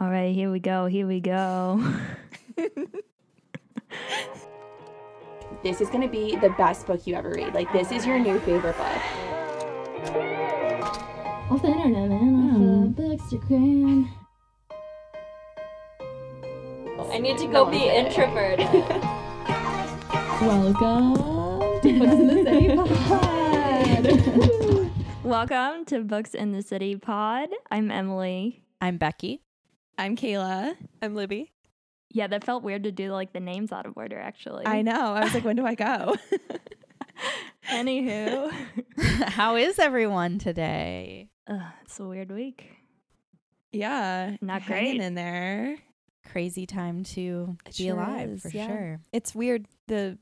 All right, here we go. Here we go. This is going to be the best book you ever read. Like, this is your new favorite book. Off the internet, man. Off the hmm. Bookstagram. I need to go be introverted. Welcome to Books in the City Pod. Welcome to Books in the City Pod. I'm Emily. I'm Becky. I'm Kayla. I'm Libby. Yeah, that felt weird to do like the names out of order, actually. I know. I was like, when do I go? Anywho, How is everyone today? Ugh, it's a weird week. yeah. Not great. in there. Crazy time to It be sure alive is, for yeah. sure. It's weird. The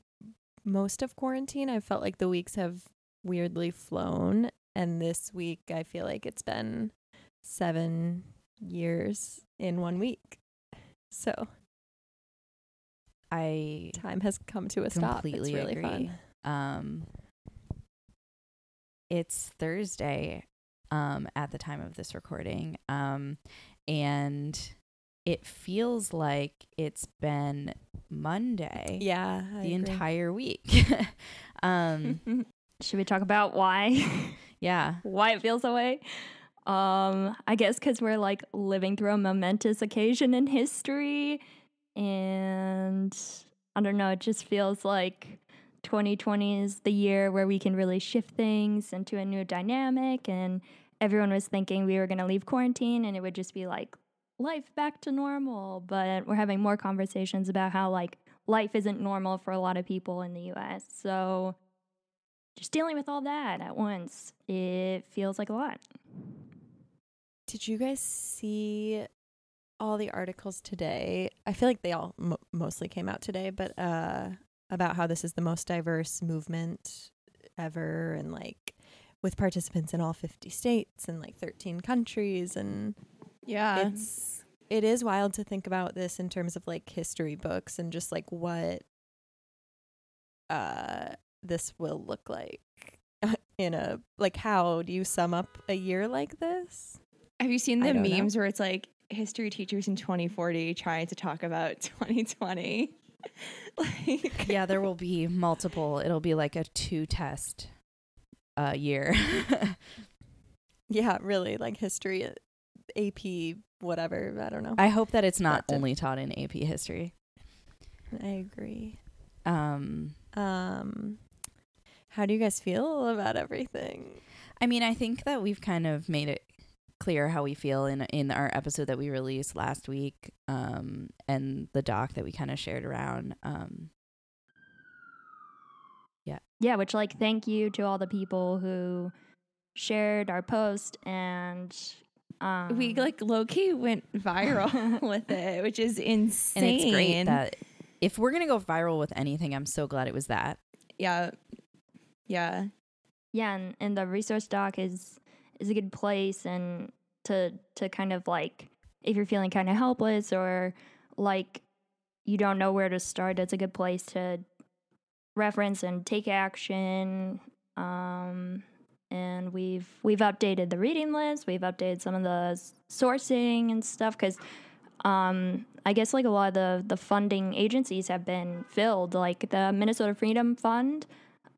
most of quarantine, I felt like the weeks have weirdly flown. And this week, I feel like it's been seven years in one week. So I time has come to a stop. It's really agree. fun. Um, it's Thursday um, at the time of this recording, um, and it feels like it's been Monday Yeah. I the agree. entire week. um, Should we talk about why? yeah, why it feels that way? Um, I guess because we're like living through a momentous occasion in history, and I don't know. It just feels like 2020 is the year where we can really shift things into a new dynamic. And everyone was thinking we were going to leave quarantine and it would just be like life back to normal. But we're having more conversations about how like life isn't normal for a lot of people in the U.S. So just dealing with all that at once, it feels like a lot. Did you guys see all the articles today? I feel like they all mo- mostly came out today, but uh, about how this is the most diverse movement ever, and like with participants in all 50 states and like 13 countries, and Yeah. it's it is wild to think about this in terms of like history books and just like what uh this will look like in a like how do you sum up a year like this? Have you seen the don't know. memes where it's like history teachers in 2040 trying to talk about 2020? like, yeah. There will be multiple. It'll be like a two test uh, year. Yeah, really, like history, uh, AP, whatever. I don't know. I hope that it's not it. only taught in AP history. I agree. Um, Um, how do you guys feel about everything? I mean, I think that we've kind of made it clear how we feel in in our episode that we released last week, um, and the doc that we kind of shared around. Um, Yeah, Yeah, which like thank you to all the people who shared our post and um we like low key went viral with it, which is insane. and it's great that if we're gonna go viral with anything, I'm so glad it was that. yeah. Yeah. yeah, and, and the resource doc is is a good place and to to kind of like if you're feeling kind of helpless or like you don't know where to start, it's a good place to reference and take action. Um, and we've we've updated the reading list, we've updated some of the sourcing and stuff because um, I guess like a lot of the the funding agencies have been filled, like the Minnesota Freedom Fund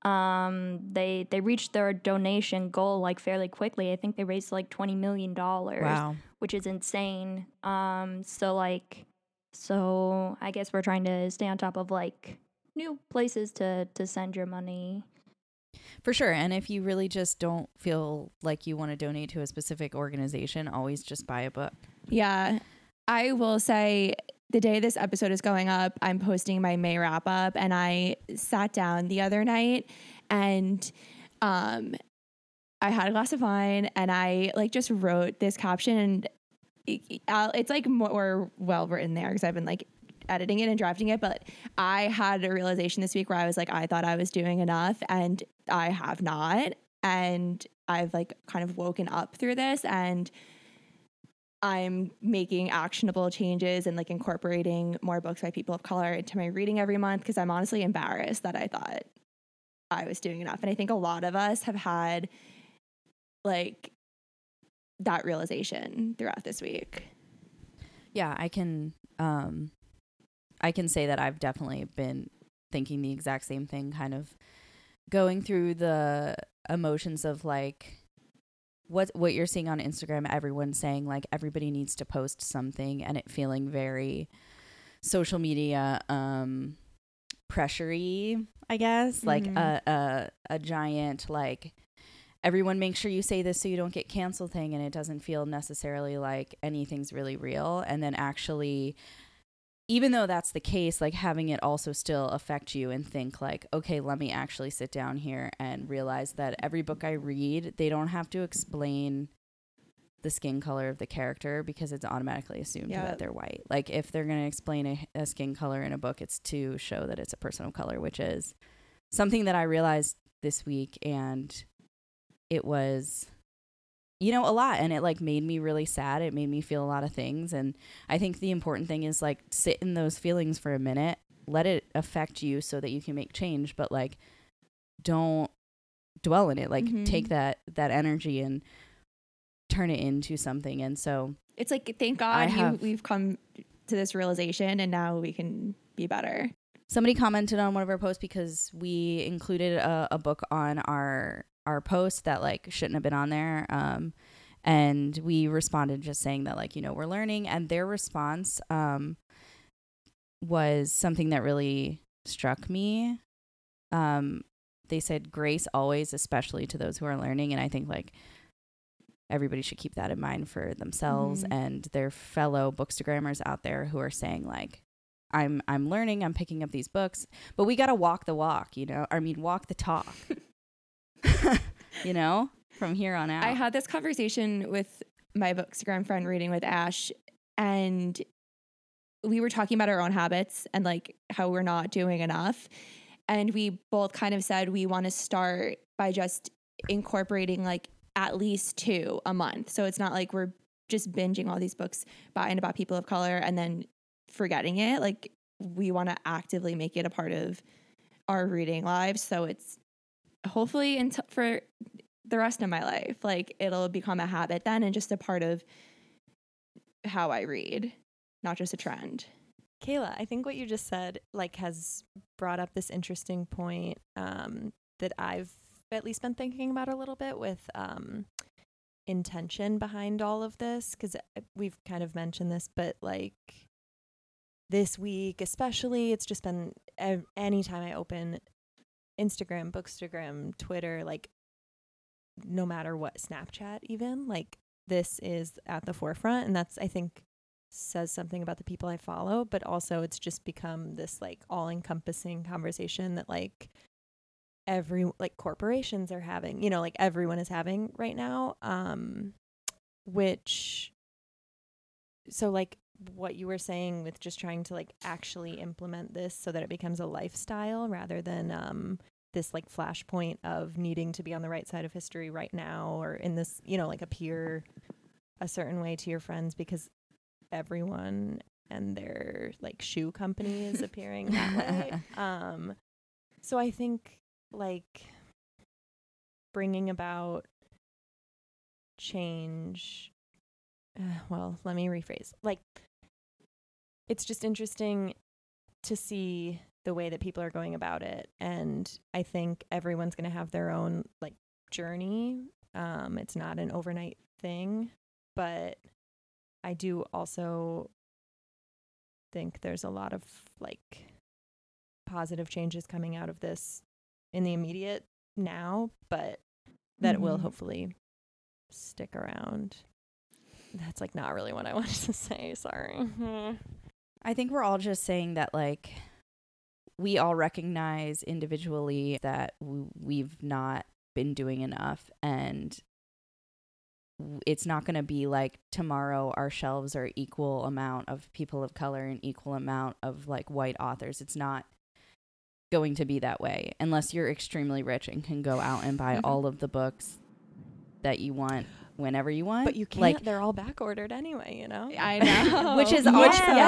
um they they reached their donation goal like fairly quickly i think they raised like 20 million dollars Wow. which is insane um so like so i guess we're trying to stay on top of like new places to to send your money For sure. And if you really just don't feel like you want to donate to a specific organization, always just buy a book. Yeah. I will say the day this episode is going up, I'm posting my May wrap up and I sat down the other night and um I had a glass of wine and I like just wrote this caption and it- it's like more well written there because I've been like editing it and drafting it but I had a realization this week where I was like I thought I was doing enough and I have not. And I've like kind of woken up through this and I'm making actionable changes and like incorporating more books by people of color into my reading every month because I'm honestly embarrassed that I thought I was doing enough. And I think a lot of us have had like that realization throughout this week. yeah, I can um I can say that I've definitely been thinking the exact same thing, kind of going through the emotions of like what what you're seeing on Instagram, everyone saying like everybody needs to post something and it feeling very social media um pressury, I guess. Like Mhm. a, a a giant like everyone make sure you say this so you don't get canceled thing and it doesn't feel necessarily like anything's really real and then actually even though that's the case like having it also still affect you and think like okay let me actually sit down here and realize that every book i read they don't have to explain the skin color of the character because it's automatically assumed Yeah. that they're white like if they're going to explain a, a skin color in a book it's to show that it's a person of color which is something that i realized this week and it was you know a lot and it like made me really sad it made me feel a lot of things and i think the important thing is like sit in those feelings for a minute let it affect you so that you can make change but like don't dwell in it like Mhm. take that that energy and turn it into something and so It's like thank God you, we've come to this realization, and now we can be better. somebody commented on one of our posts because we included a, a book on our our post that like shouldn't have been on there um and we responded just saying that like you know we're learning and their response um was something that really struck me. Um they said grace always especially to those who are learning and i think like everybody should keep that in mind for themselves Mhm. and their fellow bookstagrammers out there who are saying like i'm i'm learning i'm picking up these books. But we got to walk the walk you know i mean walk the talk you know from here on out I had this conversation with my bookstagram friend reading with Ash, and we were talking about our own habits and like how we're not doing enough. And we both kind of said we want to start by just incorporating like at least two a month. So it's not like we're just binging all these books by and about people of color and then forgetting it. Like we want to actively make it a part of our reading lives. So it's hopefully until for the rest of my life. Like it'll become a habit then and just a part of how I read, not just a trend. Kayla, I think what you just said like has brought up this interesting point um, that I've at least been thinking about a little bit with um, intention behind all of this because we've kind of mentioned this, but like this week especially, it's just been ev- anytime I open Instagram, Bookstagram, Twitter, like no matter what, Snapchat even, like this is at the forefront, and that's I think says something about the people I follow, but also it's just become this like all encompassing conversation that like every like corporations are having, you know, like everyone is having right now. Um which so like what you were saying with just trying to like actually implement this so that it becomes a lifestyle rather than um this like flashpoint of needing to be on the right side of history right now or in this, you know, like appear a certain way to your friends because everyone and their like shoe company is appearing that way. Um so I think like bringing about change uh, well, let me rephrase. Like it's just interesting to see the way that people are going about it and I think everyone's going to have their own like journey. Um it's not an overnight thing, but I do also think there's a lot of like positive changes coming out of this in the immediate now, but that will Mhm. hopefully stick around. That's like not really what I wanted to say. Sorry. I think we're all just saying that like we all recognize individually that we've not been doing enough and it's not going to be like tomorrow our shelves are equal amount of people of color and equal amount of like white authors. It's not going to be that way unless you're extremely rich and can go out and buy Mhm. all of the books that you want whenever you want. But you can't. like they're all back ordered anyway. You know. I know. Which is they're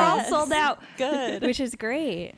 all sold out. Good. which is great.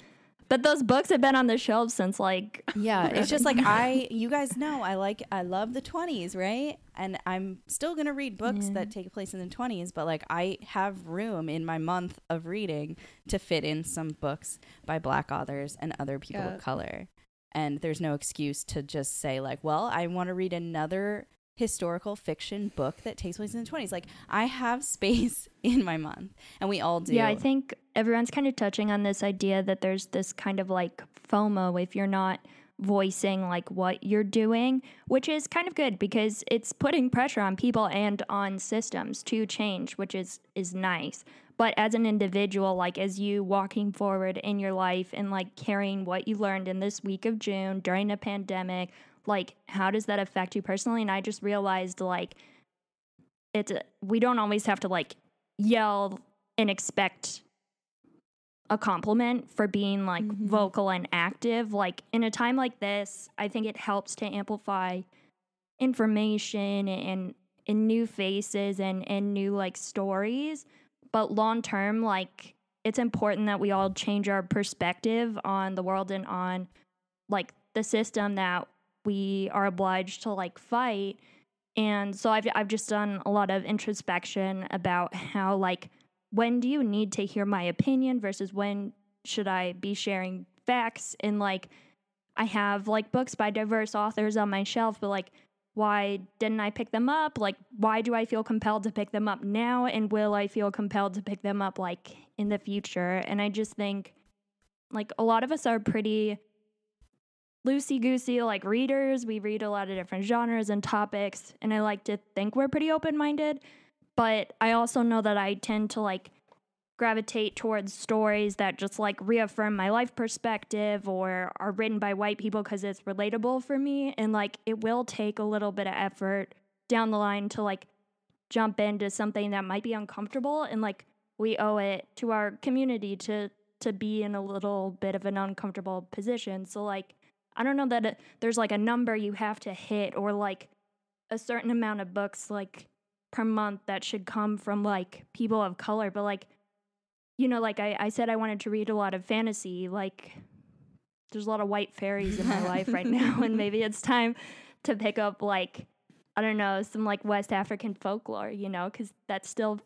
But those books have been on the shelves since like Yeah, it's just like I you guys know I like I love the 20s, right? And I'm still going to read books Yeah. that take place in the 20s, but like I have room in my month of reading to fit in some books by black authors and other people Yeah. of color. And there's no excuse to just say like, well, I want to read another historical fiction book that takes place in the 20s. Like I have space in my month, and we all do. Yeah, I think everyone's kind of touching on this idea that there's this kind of like FOMO if you're not voicing like what you're doing, which is kind of good because it's putting pressure on people and on systems to change, which is is nice. But as an individual, like as you walking forward in your life and like carrying what you learned in this week of June during a pandemic, like how does that affect you personally? And I just realized like it's uh, we don't always have to like yell and expect a compliment for being like mm-hmm. vocal and active. Like in a time like this, I think it helps to amplify information and and new faces and and new like stories. But long term, like it's important that we all change our perspective on the world and on like the system that we are obliged to like fight. And so I've I've just done a lot of introspection about how like when do you need to hear my opinion versus when should I be sharing facts and like I have like books by diverse authors on my shelf but like why didn't I pick them up? Like why do I feel compelled to pick them up now and will I feel compelled to pick them up like in the future? And I just think like a lot of us are pretty loosey goosey like readers. We read a lot of different genres and topics, and I like to think we're pretty open minded. But I also know that I tend to like gravitate towards stories that just like reaffirm my life perspective or are written by white people because it's relatable for me. And like it will take a little bit of effort down the line to like jump into something that might be uncomfortable and like we owe it to our community to to be in a little bit of an uncomfortable position so like i don't know that it, there's like a number you have to hit or like a certain amount of books like per month that should come from like people of color but like you know like i, I said i wanted to read a lot of fantasy like there's a lot of white fairies in my life right now and maybe it's time to pick up like I don't know, some like West African folklore, you know, because that's still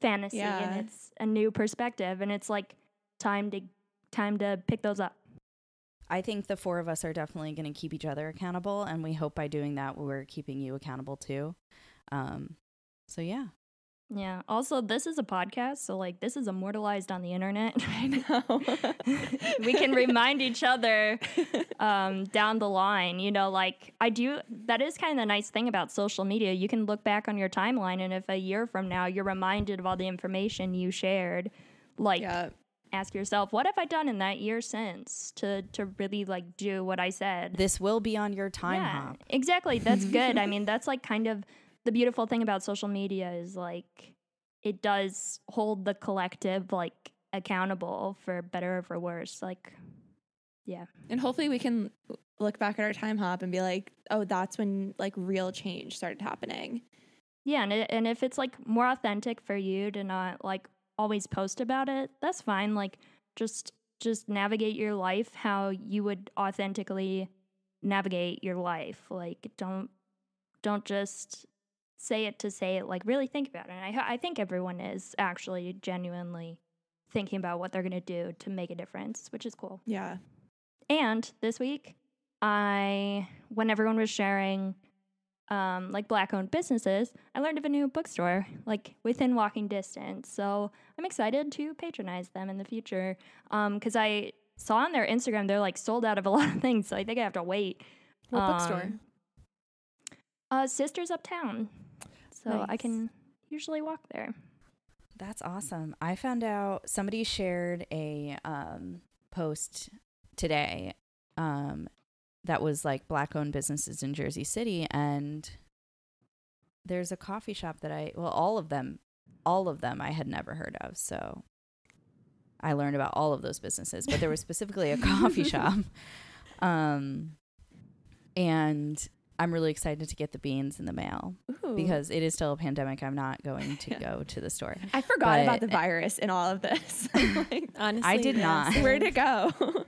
fantasy Yeah. and it's a new perspective, and it's like time to time to pick those up. I think the four of us are definitely going to keep each other accountable, and we hope by doing that we're keeping you accountable too. Um, so yeah, Yeah. Also, this is a podcast, so like this is immortalized on the internet. I know. we can remind each other um, down the line. You know, like I do. That is kind of the nice thing about social media. You can look back on your timeline, and if a year from now you're reminded of all the information you shared, like yeah. Ask yourself, what have I done in that year since to to really like do what I said? this will be on your time yeah, hop. exactly. That's good. I mean, that's like kind of the beautiful thing about social media is like it does hold the collective like accountable for better or for worse. Like, yeah. And hopefully we can look back at our Timehop and be like, oh, that's when like real change started happening. Yeah, and it, and if it's like more authentic for you to not like always post about it, that's fine. Like just just navigate your life how you would authentically navigate your life. Like don't don't just say it to say it. Like really think about it. And I I think everyone is actually genuinely thinking about what they're going to do to make a difference, which is cool. Yeah. And this week, I, when everyone was sharing um, like black owned businesses, I learned of a new bookstore like within walking distance. So I'm excited to patronize them in the future because I saw on their Instagram they're like sold out of a lot of things. So I think I have to wait. What bookstore? Um, Uh, Sisters Uptown. So I can usually walk there. That's awesome. I found out somebody shared a um, post today um, that was like black owned businesses in Jersey City. And there's a coffee shop that I, well, all of them, all of them I had never heard of. So I learned about all of those businesses, but there was specifically a coffee shop. Um, and I'm really excited to get the beans in the mail Ooh. because it is still a pandemic. I'm not going to Yeah. go to the store. I forgot about the virus in all of this. Like, Honestly, I did not. where'd it go?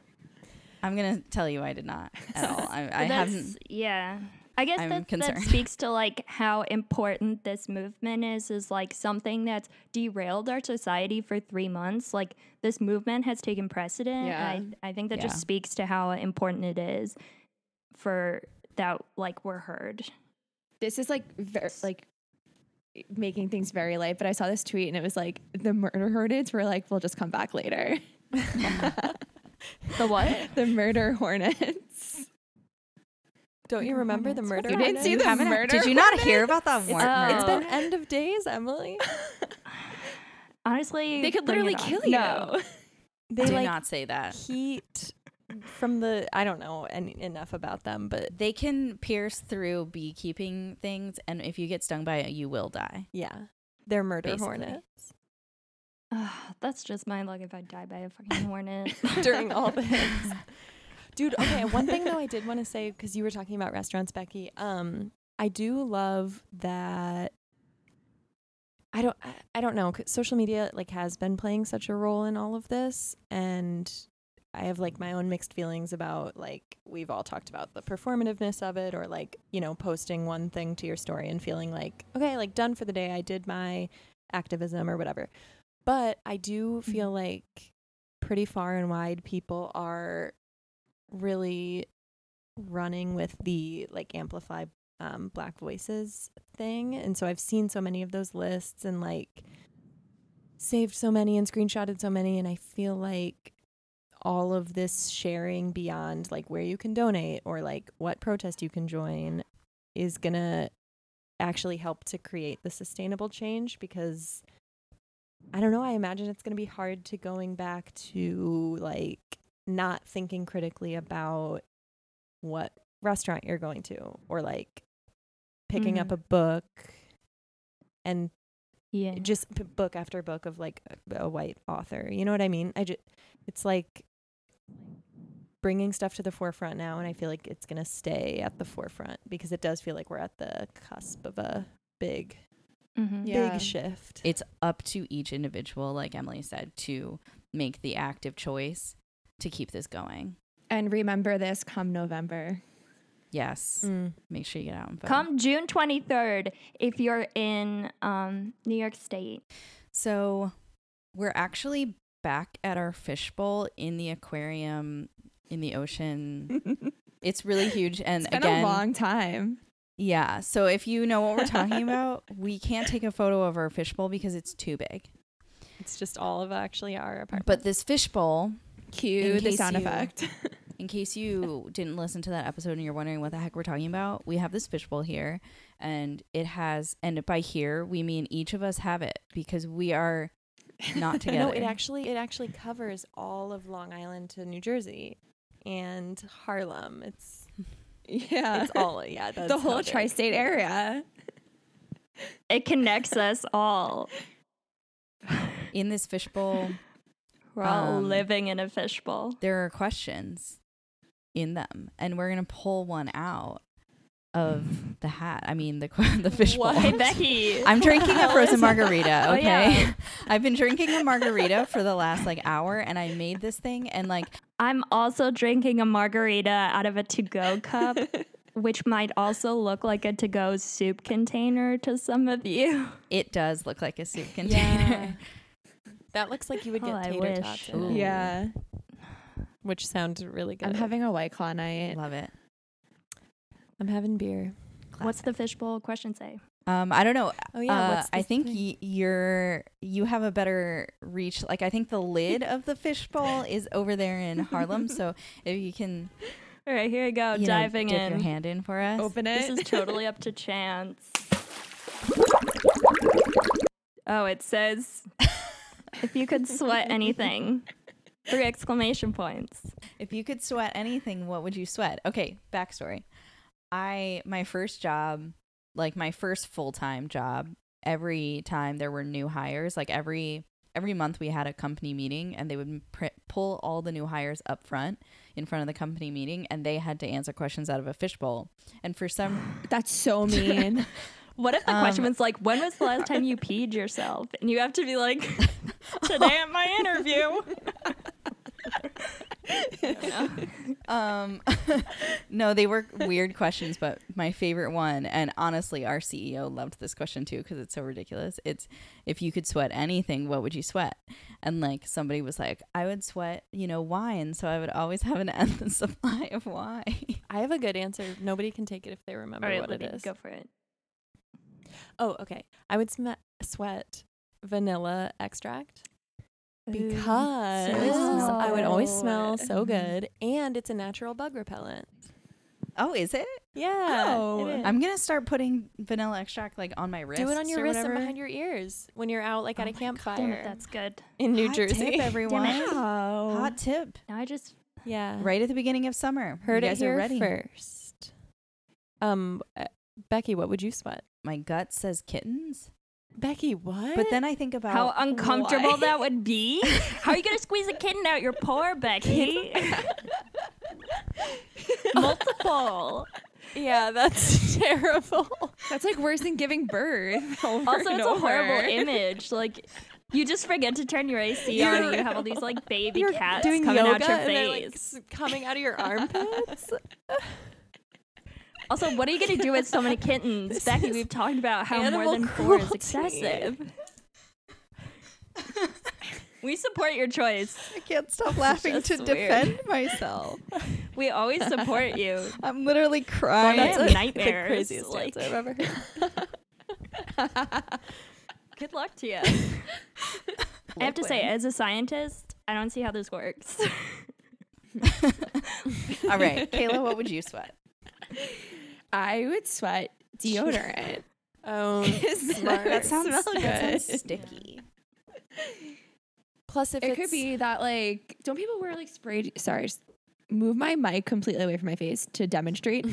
I'm gonna tell you, I did not at all. I, I haven't. Yeah. I guess I'm that, that speaks to like how important this movement is is like something that's derailed our society for three months. Like this movement has taken precedent. Yeah. I, I think that Yeah. just speaks to how important it is for that like we're heard. this is like very like making things very light. But I saw this tweet and it was like the murder hornets were like, we'll just come back later. The what? the murder hornets. Don't you remember the murder? You didn't see hornets? the Haven't- murder Did you not hear about that? War- Oh. It's been end of days, Emily. Honestly, They could bring literally it on. kill you. No. They Do like not say that. heat from the. I don't know any, enough about them, but They can pierce through beekeeping things, and if you get stung by it, you will die. yeah, they're murder Basically. hornets. That's just my luck if I die by a fucking hornet. during all this. Dude, okay, one thing though I did want to say because you were talking about restaurants, Becky. Um, I do love that. I don't. I- don't know. social media like has been playing such a role in all of this, and I have like my own mixed feelings about like we've all talked about the performativeness of it, or like you know posting one thing to your story and feeling like okay, like done for the day. I did my activism or whatever. But I do feel like pretty far and wide people are really running with the like amplify um, black voices thing. And so i've seen so many of those lists and like saved so many and screenshotted so many. And i feel like all of this sharing beyond like where you can donate or like what protest you can join is gonna actually help to create the sustainable change because I don't know. I imagine it's going to be hard to going back to like not thinking critically about what restaurant you're going to or like picking up Mhm. a book and yeah. just p- book after book of like a, a white author. You know what I mean? I just it's like bringing stuff to the forefront now and I feel like it's going to stay at the forefront because it does feel like we're at the cusp of a big Mhm. Yeah. big shift. It's up to each individual, like Emily said, to make the active choice to keep this going. And remember this come November. Yes, Mm. make sure you get out and vote. Come June 23rd if you're in um, New York State. So we're actually back at our fishbowl in the aquarium in the ocean. It's really huge, and It's been again, a long time. Yeah. So if you know what we're talking about, we can't take a photo of our fishbowl because it's too big. It's just all of actually our apartment. But this fishbowl, Cue the sound you- effect. in case you didn't listen to that episode and you're wondering what the heck we're talking about, we have this fishbowl here, and it has, and by here we mean each of us have it because we are not together. no, it actually it actually covers all of Long Island to New Jersey and Harlem. It's yeah. it's all yeah. That's the whole tri-state area. It connects us all. in this fishbowl. We're all Um, living in a fishbowl. there are questions in them, and we're gonna pull one out of mm-hmm. the hat. I mean, the the fishbowl. Hey, Becky. I'm drinking a frozen margarita. Oh, Okay, yeah. I've been drinking a margarita for the last like hour, and I made this thing, and like I'm also drinking a margarita out of a to go cup, which might also look like a to go soup container to some of you. it does look like a soup container. That looks like you would Oh, get I tater tots in Yeah. which sounds really good. I'm having a white claw night. Love it. I'm having beer. What's the fishbowl question say? Um, I don't know. Oh yeah, uh, what's I think y- you're you have a better reach. Like I think the lid of the fishbowl is over there in Harlem. So if you can All right, here we go. you know, diving dip in. your hand in for us. Open it. This is totally up to chance. Oh, it says if you could sweat anything. Three exclamation points. If you could sweat anything, what would you sweat? Okay, backstory. I my first job, like my first full time job, every time there were new hires, like every every month we had a company meeting, and they would pr- pull all the new hires up front in front of the company meeting, and they had to answer questions out of a fishbowl. And for some, That's so mean. What if the Um, question was like, when was the last time you peed yourself? And you have to be like, today at my interview. Um, no, they were weird questions, but my favorite one, and honestly, our CEO loved this question too because it's so ridiculous. It's if you could sweat anything, what would you sweat? And like somebody was like, I would sweat, you know, wine, so I would always have an endless supply of wine. I have a good answer. Nobody can take it if they remember All right, what Libby, it is. go for it. Oh, okay. I would sm- sweat vanilla extract Ooh, because so I would always smell so good, and it's a natural bug repellent. Oh, is it? Yeah, Oh. it is. I'm gonna start putting vanilla extract like on my wrist. do it on your wrist wrists and behind your ears when you're out like at Oh a campfire Damn it, that's good. in New Hot Jersey. tip, everyone. it. Hot tip. Now I just yeah, Right at the beginning of summer. Heard you it here are ready. first. Um, uh, Becky, what would you sweat? My gut says kittens, Becky, what? but then I think about how uncomfortable Why? that would be. How are you gonna squeeze a kitten out your pore, Becky? Multiple. yeah, that's terrible. That's like worse than giving birth. over Also, and it's a horrible image. Like, you just forget to turn your AC on, and you have all these like baby You're cats doing coming yoga out your and like, face. coming out of your armpits. Also, what are you gonna do with so many kittens, This Becky? We've talked about how more than four is excessive. we support your choice. I can't stop laughing to weird. defend myself. We always support you. I'm literally crying. have That's a- nightmares. the craziest like, I've ever heard. good luck to you. I have to say, as a scientist, I don't see how this works. All right, Kayla, what would you sweat? I would sweat deodorant. Oh, Smart. That sounds, Smell that good. sounds sticky. plus if it it's, could be that like don't people wear like spray sorry just move my mic completely away from my face to demonstrate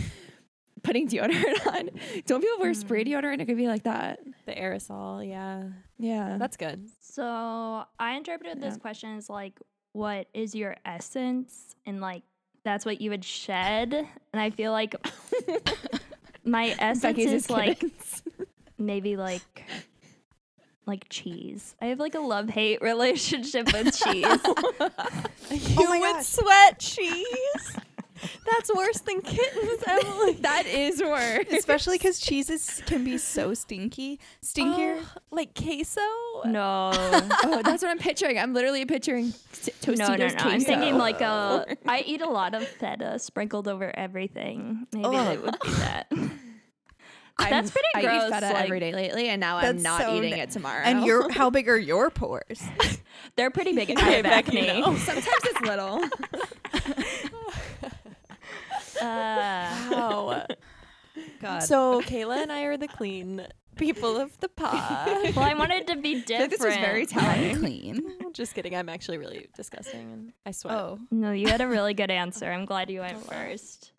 putting deodorant on don't people wear spray hmm. deodorant it could be like that the aerosol. Yeah, yeah that's good. so I interpreted this question as like, what is your essence? And like, that's what you would shed. And I feel like my essence is is like maybe like like cheese. I have like a love hate relationship with cheese. Oh you my would gosh. sweat cheese. That's worse than kittens, Emily. that is worse Especially because cheeses can be so stinky. Stinkier. Oh, like queso. no. oh that's what i'm picturing i'm literally picturing t- Tostitos No, no, no. I'm thinking like uh, a. I eat a lot of feta sprinkled over everything. Maybe Ugh. it would be that. That's pretty I gross, eat feta like- every day lately, and now I'm not so eating n- it tomorrow. and your how big are your pores? They're pretty big. Okay, I Becky, acne. no. sometimes it's little. Uh, Wow. God. so Kayla and I are the clean people of the pod. well, I wanted to be feel different. like this was very telling. clean. Just kidding. I'm actually really disgusting, and I sweat. Oh, No, you had a really good answer. I'm glad you went first.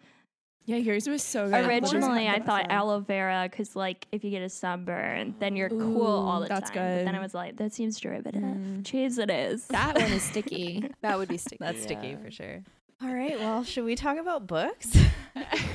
Yeah, yours was so good. Originally, I thought aloe vera because, like, if you get a sunburn, then you're cool all Ooh, the that's time. But then I was like, that seems derivative. Mm. Cheese, it is. that one is sticky. That would be sticky. that's sticky for sure. All right. Well, should we talk about books?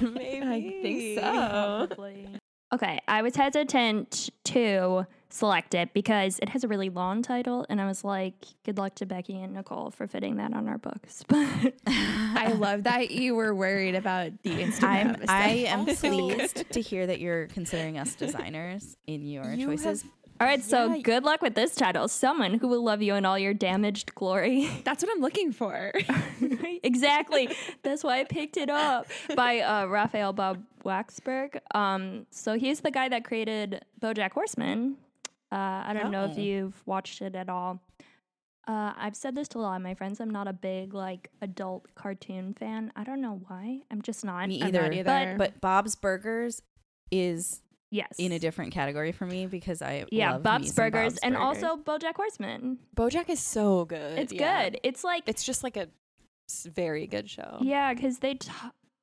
Maybe. I think so. Probably. Okay, I was hesitant to select it because it has a really long title, and I was like, "Good luck to Becky and Nicole for fitting that on our books." But I love that you were worried about the Instagram. I'm, I am pleased to hear that you're considering us designers in your You choices. Have- all right, so Yeah. good luck with this title. Someone who will love you in all your damaged glory. That's what I'm looking for. exactly. That's why I picked it up by uh, Raphael Bob Waksberg. Um, so he's the guy that created BoJack Horseman. Uh, I don't know if Oh. you've watched it at all. Uh, I've said this to a lot of my friends. I'm not a big like adult cartoon fan. I don't know why. I'm just not. Me either. not either. But Bob's Burgers is Yes. in a different category for me because I yeah, Bob's Burgers Bob's and Burgers. also BoJack Horseman. BoJack is so good. It's yeah. good. It's like It's just like a very good show. Yeah, because they t-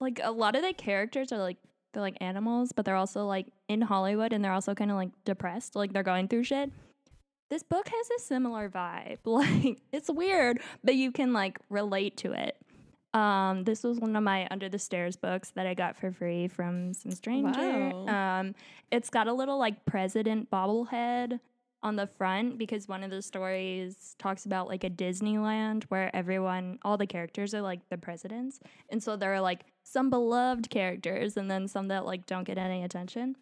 like a lot of the characters are like they're like animals, but they're also like in Hollywood and they're also kind of like depressed, like they're going through shit. This book has a similar vibe. Like it's weird, but you can like relate to it. Um, this was one of my Under the Stairs books that I got for free from some stranger. Wow. Um, it's got a little like president bobblehead on the front because one of the stories talks about like a Disneyland where everyone, all the characters are like the presidents. And so there are like some beloved characters and then some that like don't get any attention.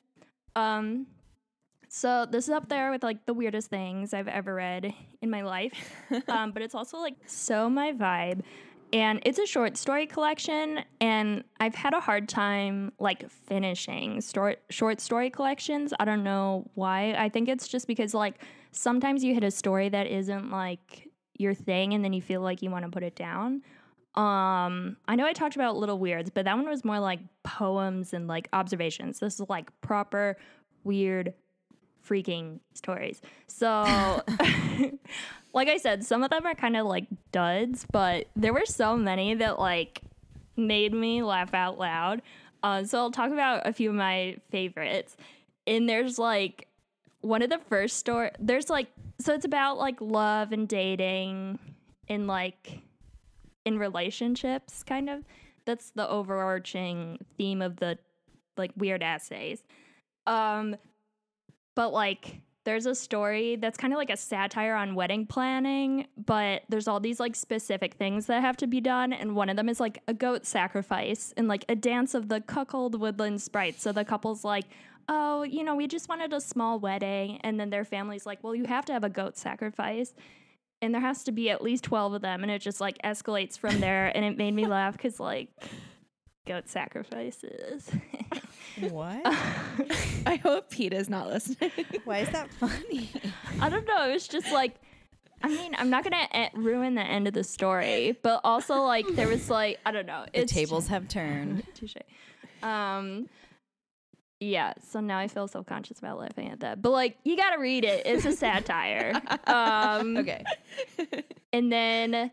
Um, so this is up there with like the weirdest things I've ever read in my life. um, but it's also like so my vibe. And it's a short story collection, and I've had a hard time like finishing story, short story collections. I don't know why. I think it's just because like sometimes you hit a story that isn't like your thing, and then you feel like you want to put it down. Um, I know I talked about Little Weirds, but that one was more like poems and like observations. This is like proper weird freaking stories. So, like I said, some of them are kind of like duds, but there were so many that like made me laugh out loud. Uh, so I'll talk about a few of my favorites. And there's like one of the first story. There's like so it's about like love and dating and like in relationships, kind of. That's the overarching theme of the like weird essays. Um, but like there's a story that's kind of like a satire on wedding planning, but there's all these like specific things that have to be done. And one of them is like a goat sacrifice and like a dance of the cuckold woodland sprites. So the couple's like, oh, you know, we just wanted a small wedding. And then their family's like, well, you have to have a goat sacrifice. And there has to be at least 12 of them. And it just like escalates from there. and it made me laugh because like goat sacrifices. What? I hope Pete is not listening. Why is that funny? I don't know. It was just like, I mean, I'm not gonna e- ruin the end of the story, but also like there was like I don't know. The It's tables have turned. touche. Um, yeah. So now I feel self conscious about laughing at that, but like you gotta read it. It's a satire. um, Okay. and then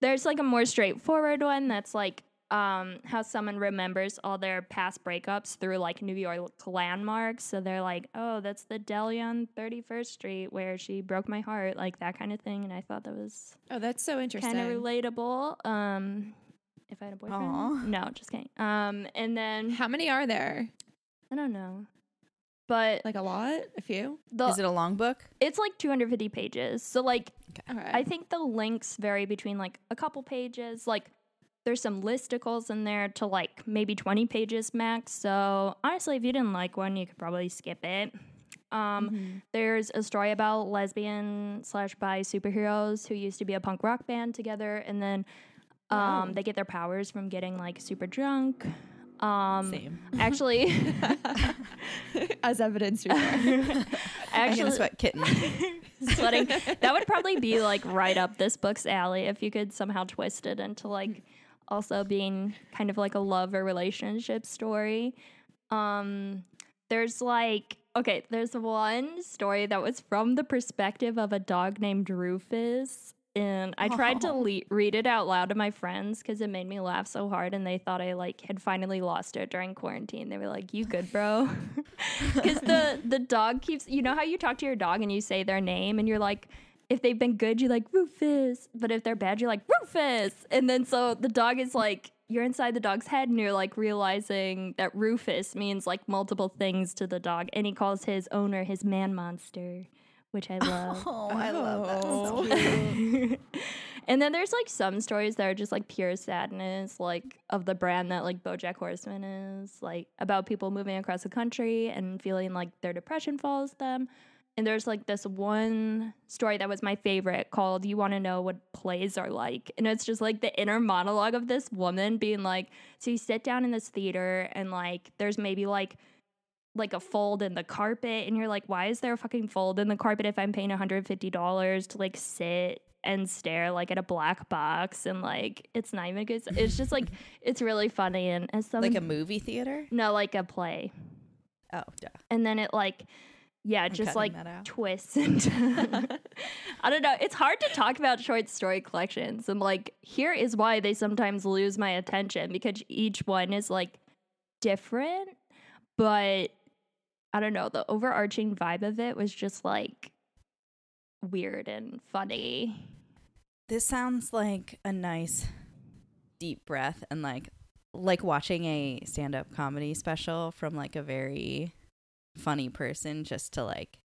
there's like a more straightforward one that's like um, how someone remembers all their past breakups through like New York landmarks. So they're like, oh, that's the deli on 31st Street where she broke my heart, like that kind of thing. And I thought that was Oh, that's so interesting. kind of relatable. Um, if I had a boyfriend, Aw. no, just kidding. Um, and then How many are there? I don't know, but Like a lot? A few? the Is it a long book? it's like 250 pages. So like Okay. I think the links vary between like a couple pages. Like there's some listicles in there to like maybe 20 pages max. So honestly, if you didn't like one, you could probably skip it. Um, There's a story about lesbian slash bi superheroes who used to be a punk rock band together, and then um, they get their powers from getting like super drunk. Um, Same. Actually, As evidenced before. I'm actually, sweat kitten. sweating. That would probably be like right up this book's alley if you could somehow twist it into like also being kind of like a love or relationship story. Um there's like okay, there's one story that was from the perspective of a dog named Rufus. And I tried to le- read it out loud to my friends because it made me laugh so hard, and they thought I like had finally lost it during quarantine. They were like, "You good, bro?" Because the the dog keeps, you know how you talk to your dog and you say their name, and you're like, if they've been good, you're like Rufus, but if they're bad, you're like Rufus, and then so the dog is like, you're inside the dog's head, and you're like realizing that Rufus means like multiple things to the dog, and he calls his owner his man monster, which I love. Oh, I love that. Oh. So and then there's like some stories that are just like pure sadness, like of the brand that like BoJack Horseman is, like about people moving across the country and feeling like their depression follows them. And there's like this one story that was my favorite called You Want to Know What Plays Are Like. And it's just like the inner monologue of this woman being like, so you sit down in this theater and like there's maybe like like a fold in the carpet and you're like why is there a fucking fold in the carpet if i'm paying $150 to like sit and stare like at a black box and like it's not even good it's just like it's really funny and as someone like a movie theater? no like a play Oh, duh. and then it like yeah I'm just like twists into i don't know. It's hard to talk about short story collections. And like here is why they sometimes lose my attention because each one is like different but i don't know. The overarching vibe of it was just like weird and funny. This sounds like a nice deep breath and like like watching a stand-up comedy special from like a very funny person just to like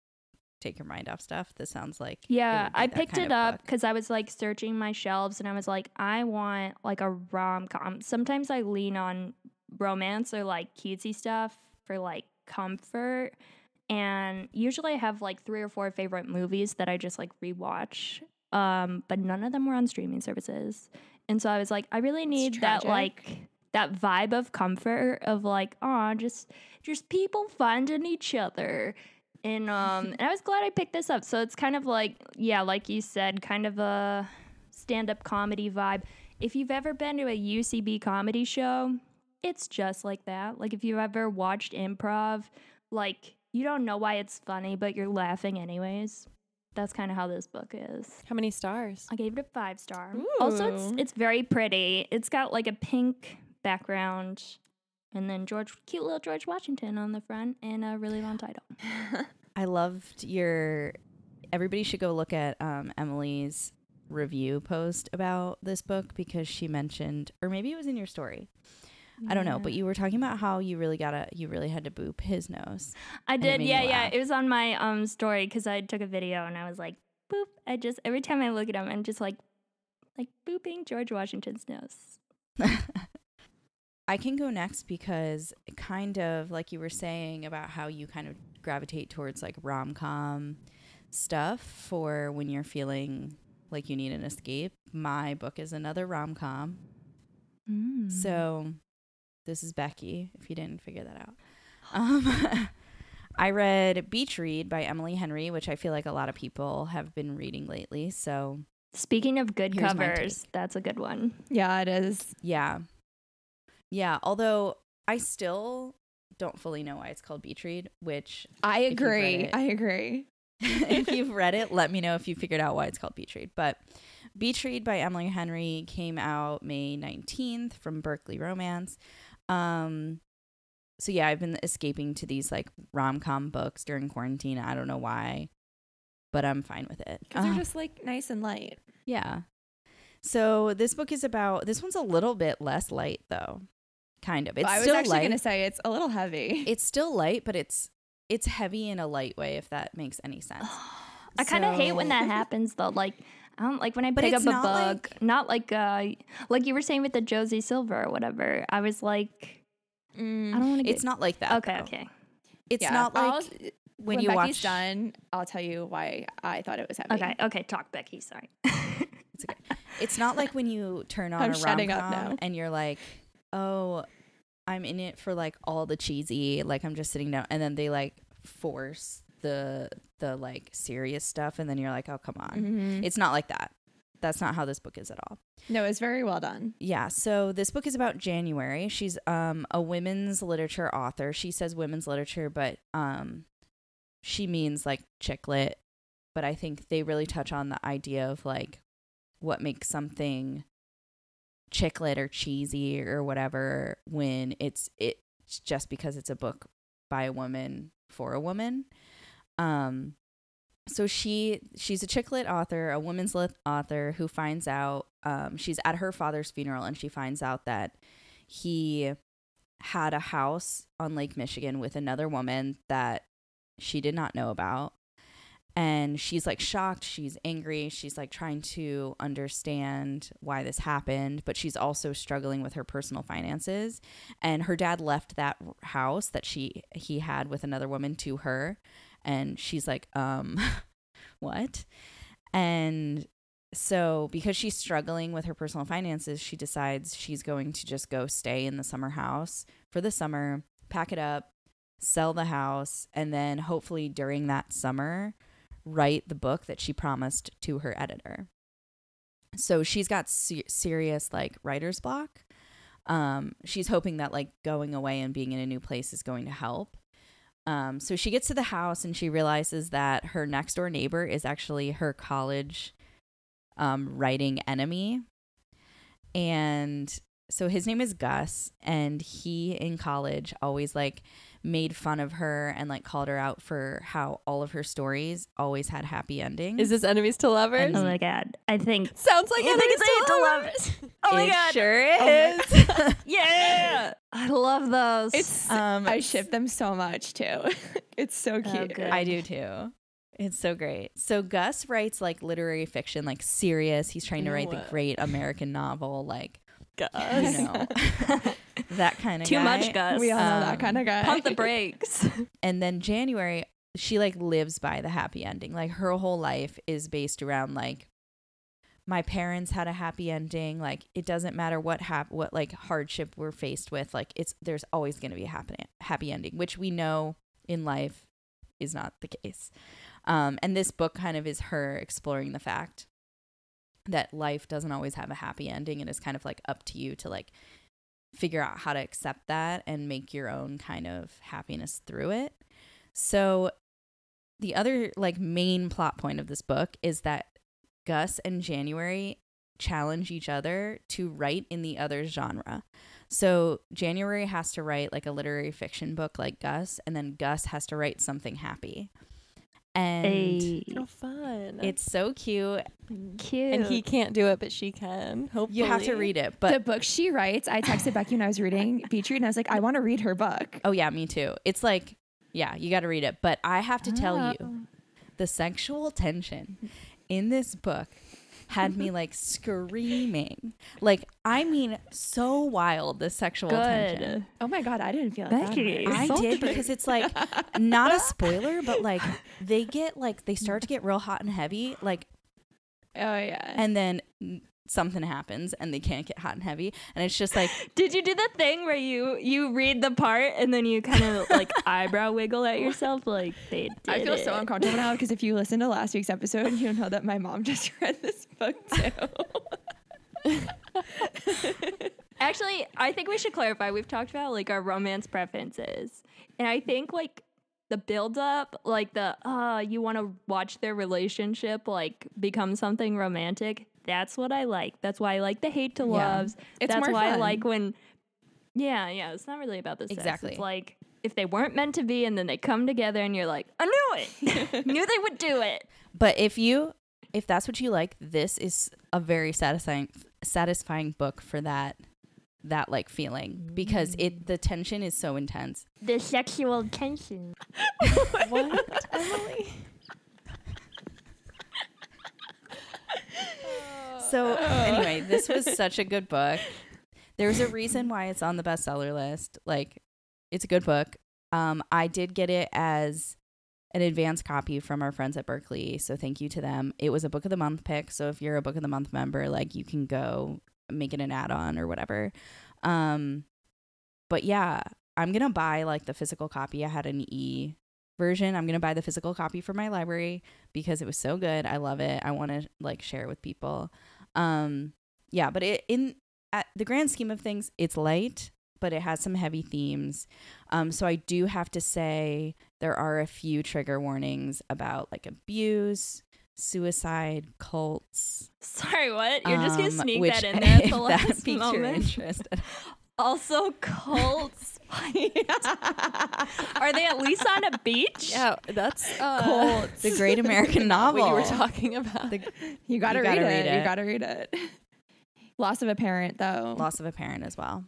take your mind off stuff. This sounds like Yeah, I picked it up because I was like searching my shelves and I was like, I want like a rom com. Sometimes I lean on romance or like cutesy stuff for like comfort. And usually I have like three or four favorite movies that I just like rewatch. Um, but none of them were on streaming services. And so I was like, I really need that like that vibe of comfort of like, oh, just just people finding each other. And um and I was glad I picked this up. So it's kind of like, yeah, like you said, kind of a stand-up comedy vibe. If you've ever been to a UCB comedy show, it's just like that. Like if you've ever watched improv, like you don't know why it's funny, but you're laughing anyways. That's kind of how this book is. How many stars? I gave it a five star. Also, it's it's very pretty. It's got like a pink background, and then George, cute little George Washington on the front, and a really long title. I loved your. Everybody should go look at um, Emily's review post about this book because she mentioned, or maybe it was in your story. I don't know, but you were talking about how you really gotta, you really had to boop his nose. I did, yeah, yeah. It was on my um story because I took a video and I was like, boop. I just every time I look at him, I'm just like, like booping George Washington's nose. I can go next because kind of like you were saying about how you kind of gravitate towards like rom com stuff for when you're feeling like you need an escape. My book is another rom com. Mm. So this is Becky, if you didn't figure that out. Um, I read Beach Read by Emily Henry, which I feel like a lot of people have been reading lately. So Speaking of good covers, that's a good one. Yeah, it is. yeah. Yeah. Although I still don't fully know why it's called Beach Read, which I If you've read agree. it. I agree. if you've read it, let me know if you figured out why it's called Beach Read. But Beach Read by Emily Henry came out May 19th from Berkley Romance. Um, so yeah, I've been escaping to these like rom com books during quarantine. I don't know why, but I'm fine with it. Because they're Uh, just like nice and light. yeah. So this book is about. This one's a little bit less light though, kind of. It's I was still actually light. gonna say it's a little heavy. it's still light, but it's it's heavy in a light way, if that makes any sense. I kind of hate when that happens though. Like I don't like when I But pick up a not book, like- not like uh like you were saying with the Josie Silver or whatever. I was like, I don't want to. It's not like that. okay. though. Okay. It's Yeah, not like I'll- when, when, you Becky's watch. done, I'll tell you why I thought it was heavy. Okay. Okay. Talk, Becky. Sorry. It's okay. It's not like when you turn on I'm a rom up com and you're like, oh, I'm in it for like all the cheesy. Like I'm just sitting down, and then they like force the the like serious stuff, and then you're like, oh come on. Mhm. It's not like that. That's not how this book is at all. No, it's very well done. Yeah, so this book is about January. She's um a women's literature author. She says women's literature, but um she means like chick lit. But I think they really touch on the idea of like what makes something chick lit or cheesy or whatever when it's it's just because it's a book by a woman for a woman. Um so she she's a chick lit author, a women's lit author who finds out um, she's at her father's funeral and she finds out that he had a house on Lake Michigan with another woman that she did not know about. And she's like shocked, she's angry, she's like trying to understand why this happened, but she's also struggling with her personal finances. And her dad left that house that she he had with another woman to her and she's like um what and so because she's struggling with her personal finances she decides she's going to just go stay in the summer house for the summer pack it up sell the house and then hopefully during that summer write the book that she promised to her editor. So she's got se- serious like writer's block. Um she's hoping that like going away and being in a new place is going to help. Um, so she gets to the house and she realizes that her next door neighbor is actually her college um, writing enemy. And so his name is Gus, and he in college always like made fun of her and like called her out for how all of her stories always had happy endings. Is this enemies to lovers? And- oh my god. I think. Sounds like You think enemies it's to Hate to lovers. Oh my it god. sure Oh. Yeah. I love those. It's um, I ship them so much too. it's so cute. good. I do too. It's so great. So Gus writes like literary fiction, like serious. He's trying to write the great American novel, like Gus. you know that kind of Too guy. much, Gus. We all know Um, that kind of guy. Pump the brakes. And then January, she like lives by the happy ending. Like her whole life is based around like my parents had a happy ending. Like it doesn't matter what hap- what like hardship we're faced with. Like it's there's always going to be a happy happy ending, which we know in life is not the case. Um, and this book kind of is her exploring the fact that life doesn't always have a happy ending, and it's kind of like up to you to like figure out how to accept that and make your own kind of happiness through it. So the other like main plot point of this book is that Gus and January challenge each other to write in the other's genre. So January has to write like a literary fiction book like Gus and then Gus has to write something happy. And Hey, Oh, fun. it's so cute. cute. and he can't do it, but she can. Hopefully, You have to read it, But the book she writes, I texted Becky when I was reading Beach Read, and I was like, I want to read her book. oh yeah, me too. It's like yeah, you got to read it, but I have to tell Oh. you the sexual tension in this book had me like screaming. Like I mean so wild the sexual tension. Good. Oh my god, I didn't feel like Becky. that. I did because it's like not a spoiler, but like they get like they start to get real hot and heavy, like Oh yeah. and then something happens and they can't get hot and heavy, and it's just like Did you do the thing where you you read the part and then you kind of like eyebrow wiggle at yourself like they did I feel so uncomfortable now because if you listen to last week's episode, you know that my mom just read this book too. Actually, I think we should clarify. We've talked about like our romance preferences, and I think like the build up, like the uh, you want to watch their relationship like become something romantic. That's what I like. That's why I like the hate to Yeah. loves. It's That's why I like when. Yeah, yeah. It's not really about the sex. Exactly. It's like if they weren't meant to be, and then they come together, and you're like, I knew it. knew they would do it. But if you if that's what you like, this is a very satisfying satisfying book for that that like feeling because it mm. the tension is so intense. The sexual tension. What, Emily? So anyway, this was such a good book. There's a reason why it's on the bestseller list. Like it's a good book. Um I did get it as an advance copy from our friends at Berkley, so thank you to them. It was a book of the month pick, so if you're a book of the month member, like you can go make it an add-on or whatever. Um but yeah, I'm going to buy like the physical copy. I had an e version. I'm going to buy the physical copy for my library because it was so good. I love it. I want to like share it with people. Um yeah, but it in at the grand scheme of things, it's light, but it has some heavy themes. Um so I do have to say there are a few trigger warnings about like abuse, suicide, cults. Sorry, what? You're just gonna um, sneak that in there at the last moment. Also, cults. Are they at least on a beach? Yeah, that's uh, Colts. the great American novel. what you were talking about. The You gotta, You read, gotta it. read You gotta read it. Loss of a parent, though. loss of a parent as well.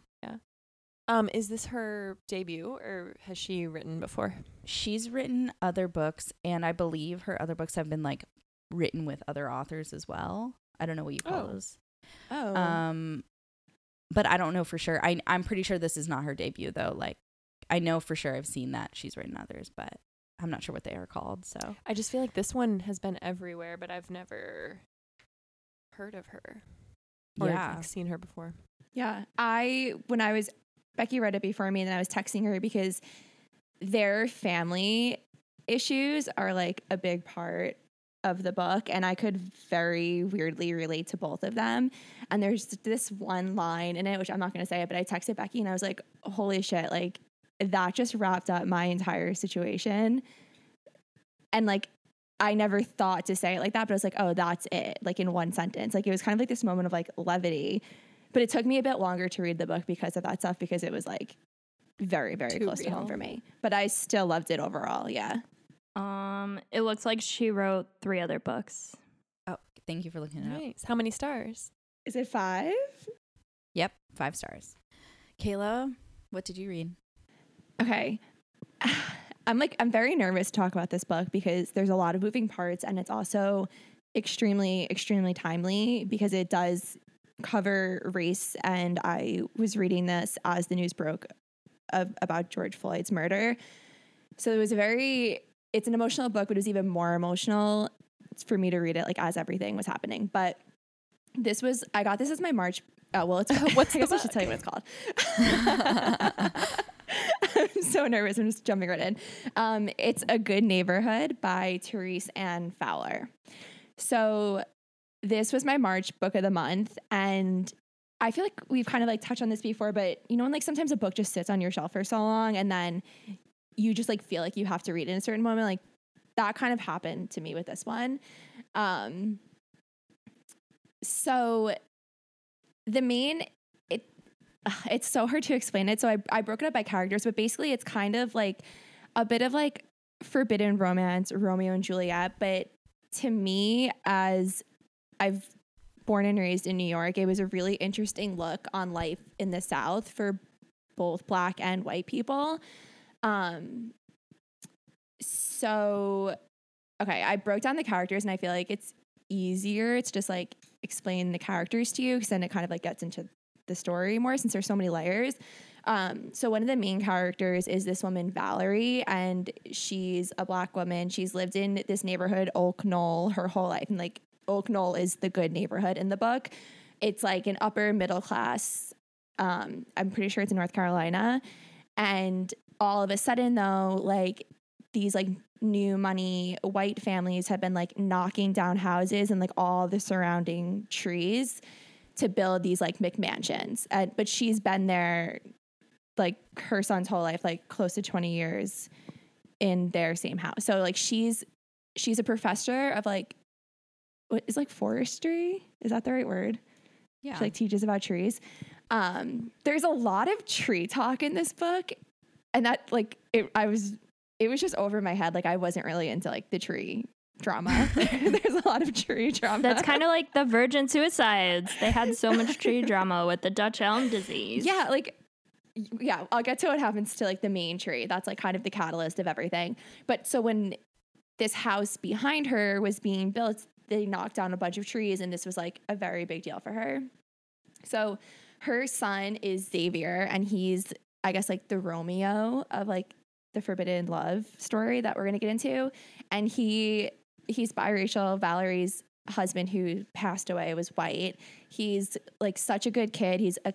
um, is this her debut, or has she written before? She's written other books, and I believe her other books have been like written with other authors as well. I don't know what you call Oh. those. Oh. Um, but I don't know for sure. I I'm pretty sure this is not her debut though. Like, I know for sure I've seen that she's written others, but I'm not sure what they are called. So I just feel like this one has been everywhere, but I've never heard of her or yeah, like, seen her before. Yeah. I when I was Becky read it before me and then I was texting her because their family issues are like a big part of the book and I could very weirdly relate to both of them. And there's this one line in it which I'm not going to say it but I texted Becky and I was like holy shit like that just wrapped up my entire situation. And like I never thought to say it like that, but I was like, oh, that's it, like in one sentence. Like it was kind of like this moment of like levity. But it took me a bit longer to read the book because of that stuff, because it was like very, very Too close to home for me. But I still loved it overall. Yeah. Um, it looks like she wrote three other books. oh, thank you for looking it up. Nice. How many stars? Is it five? Yep, five stars. Kayla, what did you read? Okay. I'm like I'm very nervous to talk about this book because there's a lot of moving parts and it's also extremely extremely timely because it does cover race and I was reading this as the news broke of, about George Floyd's murder. So it was a very it's an emotional book but it was even more emotional for me to read it like as everything was happening. But this was I got this as my March Oh well, it's what's I guess I should tell you what it's called. I'm so nervous. I'm just jumping right in. Um, it's a good neighborhood by Therese Anne Fowler. So this was my March book of the month, and I feel like we've kind of like touched on this before, but you know, when like sometimes a book just sits on your shelf for so long, and then you just like feel like you have to read in a certain moment, like that kind of happened to me with this one. Um, so the main it it's so hard to explain it. So I I broke it up by characters, but basically it's kind of like a bit of like forbidden romance, Romeo and Juliet, but to me as I've born and raised in New York, it was a really interesting look on life in the South for both black and white people. Um so okay, I broke down the characters and I feel like it's easier to just like explain the characters to you because then it kind of like gets into the story more since there's so many layers. Um, so one of the main characters is this woman Valerie, and she's a black woman. She's lived in this neighborhood, Oak Knoll, her whole life, and like Oak Knoll is the good neighborhood in the book. It's like an upper middle class. Um, I'm pretty sure it's in North Carolina, and all of a sudden though, like these like new money white families have been like knocking down houses and like all the surrounding trees to build these like McMansions. And, but she's been there like her son's whole life, like close to 20 years in their same house. So like she's she's a professor of like what is like forestry? Is that the right word? Yeah. She like teaches about trees. Um, there's a lot of tree talk in this book. And that like it, I was it was just over my head. Like I wasn't really into like the tree drama. There's a lot of tree drama. That's kind of like the virgin suicides. They had so much tree drama with the Dutch elm disease. yeah, like yeah, I'll get to what happens to like the main tree. That's like kind of the catalyst of everything. But so when this house behind her was being built, they knocked down a bunch of trees and this was like a very big deal for her. So her son is Xavier and he's I guess like the Romeo of like the forbidden love story that we're to get into. And he he's biracial. Valerie's husband who passed away was white. He's like such a good kid. He's a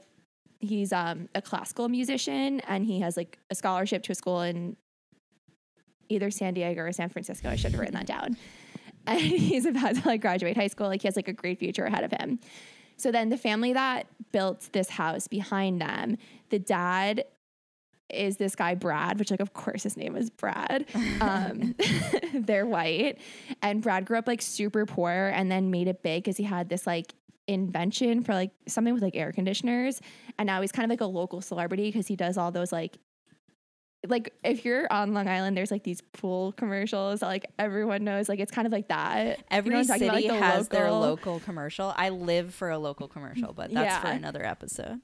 he's um a classical musician and he has like a scholarship to a school in either san diego or san francisco. I should have written that down. And he's about to like graduate high school. Like he has like a great future ahead of him. So then the family that built this house behind them the dad is this guy Brad, which like of course his name is Brad. Um, they're white, and Brad grew up like super poor and then made it big because he had this like invention for like something with like air conditioners, and now he's kind of like a local celebrity because he does all those like. Like if you're on Long Island, there's like these pool commercials that like everyone knows. Like it's kind of like that. Every You know city about? Like, the has their local- local commercial. I live for a local commercial, but that's for another episode.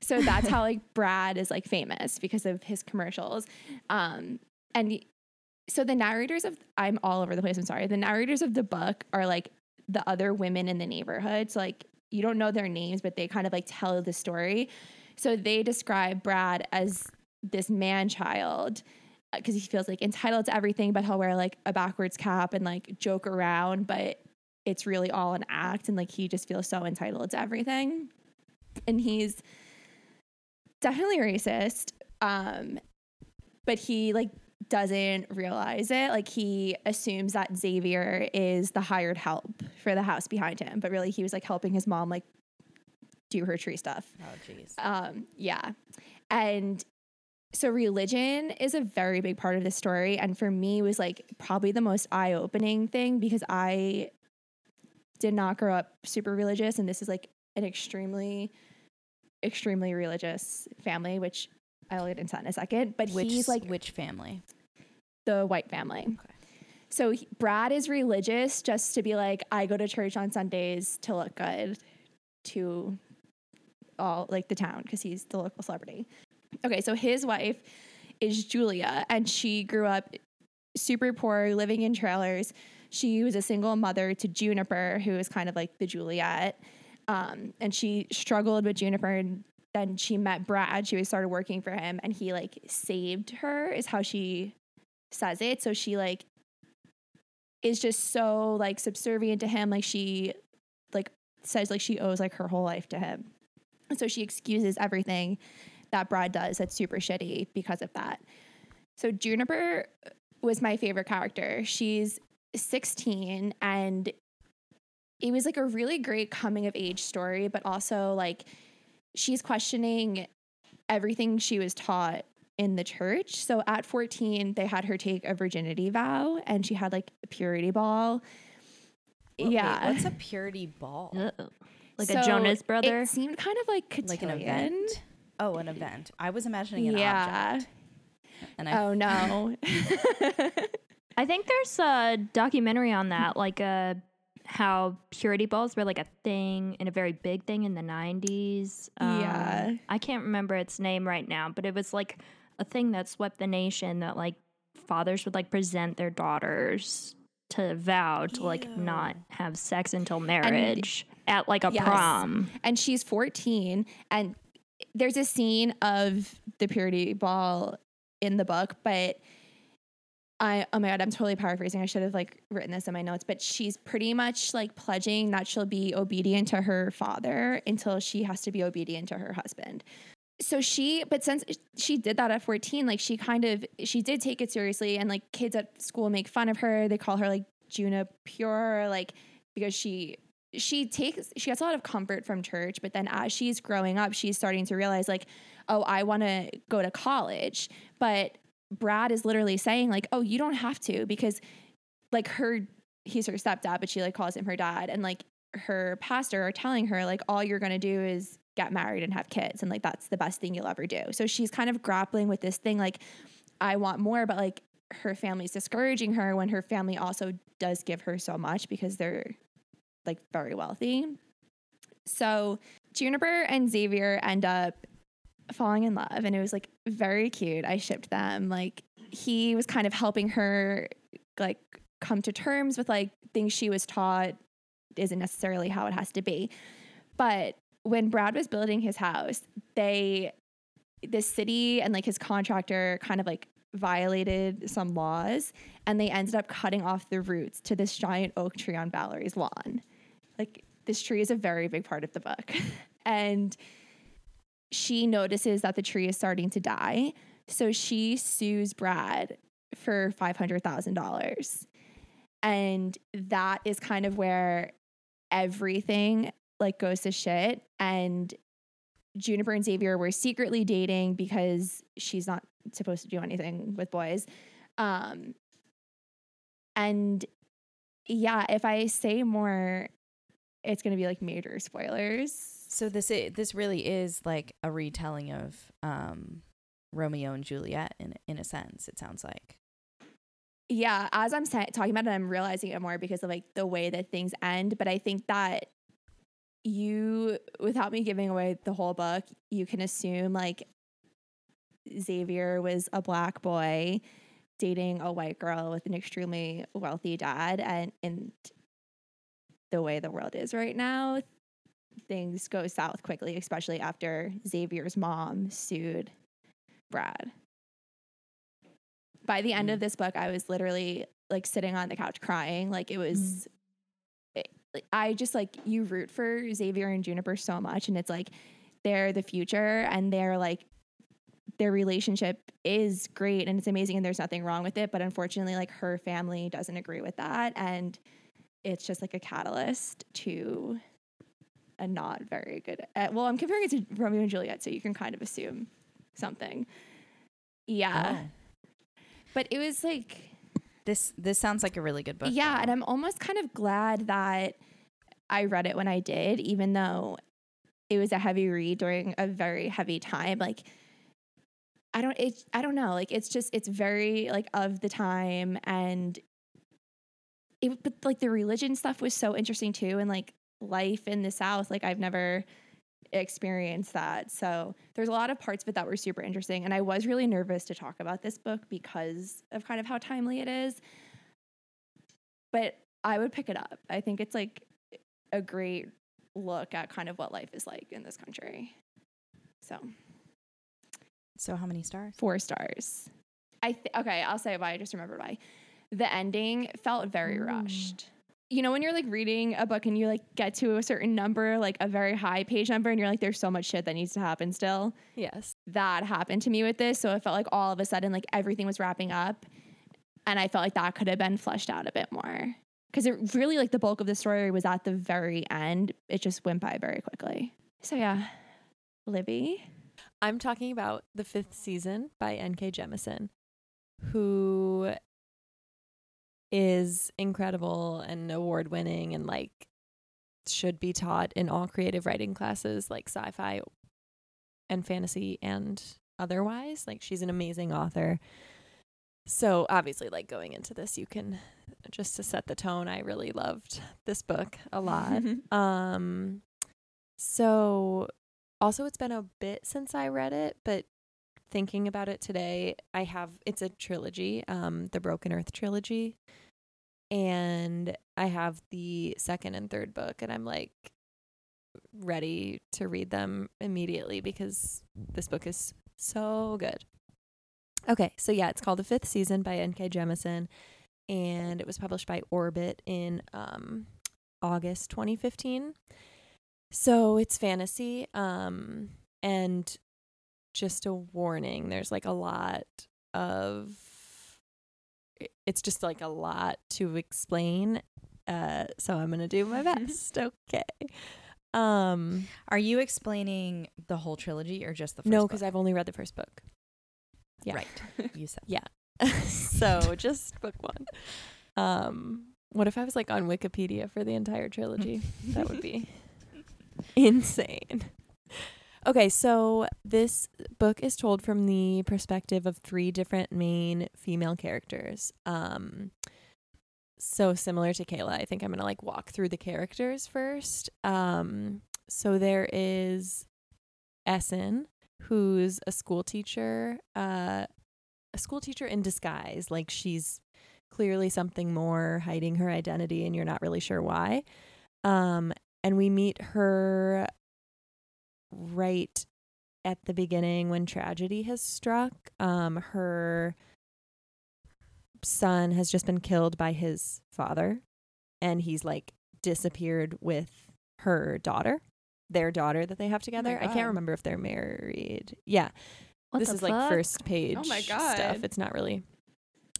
So that's how like Brad is like famous because of his commercials. Um and so the narrators of I'm all over the place, I'm sorry. The narrators of the book are like the other women in the neighborhood. So like you don't know their names, but they kind of like tell the story. So they describe Brad as this man child because he feels like entitled to everything, but he'll wear like a backwards cap and like joke around, but it's really all an act and like he just feels so entitled to everything. And he's definitely racist. Um, but he like doesn't realize it. Like he assumes that Xavier is the hired help for the house behind him, but really he was like helping his mom like do her tree stuff. Oh, jeez. Um, yeah. And so religion is a very big part of this story. And for me was like probably the most eye-opening thing because I did not grow up super religious. And this is like an extremely, extremely religious family, which I'll get into that in a second. But Which he's like which family? the white family. So he, Brad is religious just to be like, I go to church on Sundays to look good to all like the town because he's the local celebrity. Okay, so his wife is Julia, and she grew up super poor, living in trailers. She was a single mother to Juniper, who is kind of like the Juliet. Um, and she struggled with Juniper and then she met Brad. She started working for him and he like saved her is how she says it. So she like is just so like subservient to him. Like she like says like she owes like her whole life to him. So she excuses everything that Brad does that's super shitty because of that. So Juniper was my favorite character. She's 16 and it was like a really great coming of age story, but also like she's questioning everything she was taught in the church. So at 14, they had her take a virginity vow and she had like a purity ball. Wait, yeah. what's a purity ball? Uh-oh. Like So a Jonas brother. It seemed kind of like Like an event? Oh, an event. I was imagining an Yeah. object. And I Oh no. I think there's a documentary on that, like uh, how purity balls were like a thing and a very big thing in the 90s. Um, yeah. I can't remember its name right now, but it was like a thing that swept the nation that like fathers would like present their daughters to vow to like not have sex until marriage at like a Yes. prom. and she's 14 and there's a scene of the purity ball in the book but i oh my god i'm totally paraphrasing. I should have like written this in my notes but she's pretty much like pledging that she'll be obedient to her father until she has to be obedient to her husband. So she but since she did that at 14 like she kind of she did take it seriously and like kids at school make fun of her. They call her like juna pure like because she she takes she gets a lot of comfort from church but then as she's growing up she's starting to realize like oh i want to go to college but brad is literally saying like oh you don't have to because like her he's her stepdad but she like calls him her dad and like her pastor are telling her like all you're to do is get married and have kids and like that's the best thing you'll ever do so she's kind of grappling with this thing like i want more but like her family's discouraging her when her family also does give her so much because they're like very wealthy. So Juniper and Xavier end up falling in love and it was like very cute. I shipped them. Like he was kind of helping her like come to terms with like things she was taught isn't necessarily how it has to be. But when Brad was building his house, they the city and like his contractor kind of like violated some laws and they ended up cutting off the roots to this giant oak tree on Valerie's lawn. Like this tree is a very big part of the book. and she notices that the tree is starting to die. So she sues Brad for $500,000. And that is kind of where everything like goes to shit and Juniper and Xavier were secretly dating because she's not supposed to do anything with boys. Um, and yeah, if I say more, it's going to be like major spoilers. So this i this really is like a retelling of um, Romeo and Juliet in in a sense. It sounds like. Yeah, as I'm sa- talking about it, I'm realizing it more because of like the way that things end. But I think that you, without me giving away the whole book, you can assume like Xavier was a black boy dating a white girl with an extremely wealthy dad, and and the way the world is right now, things go south quickly, especially after Xavier's mom sued Brad by the end of mm. this book, I was literally like sitting on the couch crying. Like it was, mm. it- like, I just like you root for Xavier and Juniper so much, and it's like they're the future, and they're like their relationship is great and it's amazing, and there's nothing wrong with it. But unfortunately, like her family doesn't agree with that, and it's just like a catalyst to a not very good. Uh, well, I'm comparing it to Romeo and Juliet, so you can kind of assume something. Yeah. Oh. But it was like, This this sounds like a really good book. yeah, though. and I'm almost kind of glad that I read it when I did, even though it was a heavy read during a very heavy time. Like, I don't, it, I don't know. Like, it's just, it's very like of the time, and it, but like the religion stuff was so interesting too, and like life in the South. Like, I've never experienced that. So there's a lot of parts of it that were super interesting. And I was really nervous to talk about this book because of kind of how timely it is. But I would pick it up. I think it's like a great look at kind of what life is like in this country. So So how many stars? four stars. I th- okay, I'll say why. I just remembered why. The ending felt very mm. rushed. You know, when you're like reading a book and you like get to a certain number, like a very high page number, and you're like, there's so much shit that needs to happen still. Yes. That happened to me with this. So it felt like all of a sudden, like everything was wrapping up. And I felt like that could have been fleshed out a bit more. Because it really, like, the bulk of the story was at the very end. It just went by very quickly. So, yeah. Libby. I'm talking about the fifth season by N.K. Jemisin, who is incredible and award winning and like should be taught in all creative writing classes like sci-fi and fantasy and otherwise. Like she's an amazing author. So obviously like going into this you can just to set the tone, I really loved this book a lot. um so also it's been a bit since I read it, but thinking about it today, I have it's a trilogy, um, the Broken Earth trilogy. And I have the second and third book and I'm like ready to read them immediately because this book is so good. Okay, so yeah, it's called The Fifth Season by N.K. Jemisin and it was published by Orbit in um August 2015. So it's fantasy. Um, and just a warning, there's like a lot of it's just like a lot to explain. Uh, so I'm gonna do my best. okay. Um, Are you explaining the whole trilogy or just the first no, because I've only read the first book. Yeah. Right. You said. Yeah. so just book one. Um, what if I was like on Wikipedia for the entire trilogy? that would be insane. Okay, so this book is told from the perspective of three different main female characters. Um, so similar to Kayla, I think I'm gonna like walk through the characters first. Um, so there is Essun, who's a school teacher, uh, a school teacher in disguise. Like she's clearly something more, hiding her identity, and you're not really sure why. Um, and we meet her right at the beginning when tragedy has struck. Um, her son has just been killed by his father, and he's like disappeared with her daughter, their daughter that they have together. I can't remember if they're married. Yeah, What this the is like first page Oh my stuff. It's not really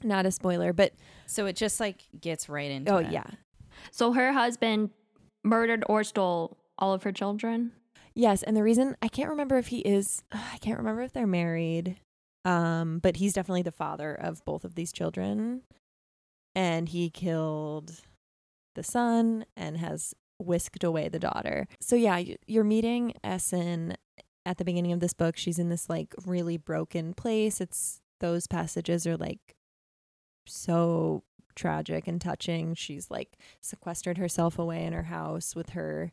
not a spoiler, but So it just like gets right into oh it. yeah. So her husband murdered or stole all of her children. Yes, and the reason I can't remember if he is I can't remember if they're married. Um, but he's definitely the father of both of these children. And he killed the son and has whisked away the daughter. So yeah, you're meeting Essun at the beginning of this book. She's in this like really broken place. It's those passages are like so tragic and touching. She's like sequestered herself away in her house with her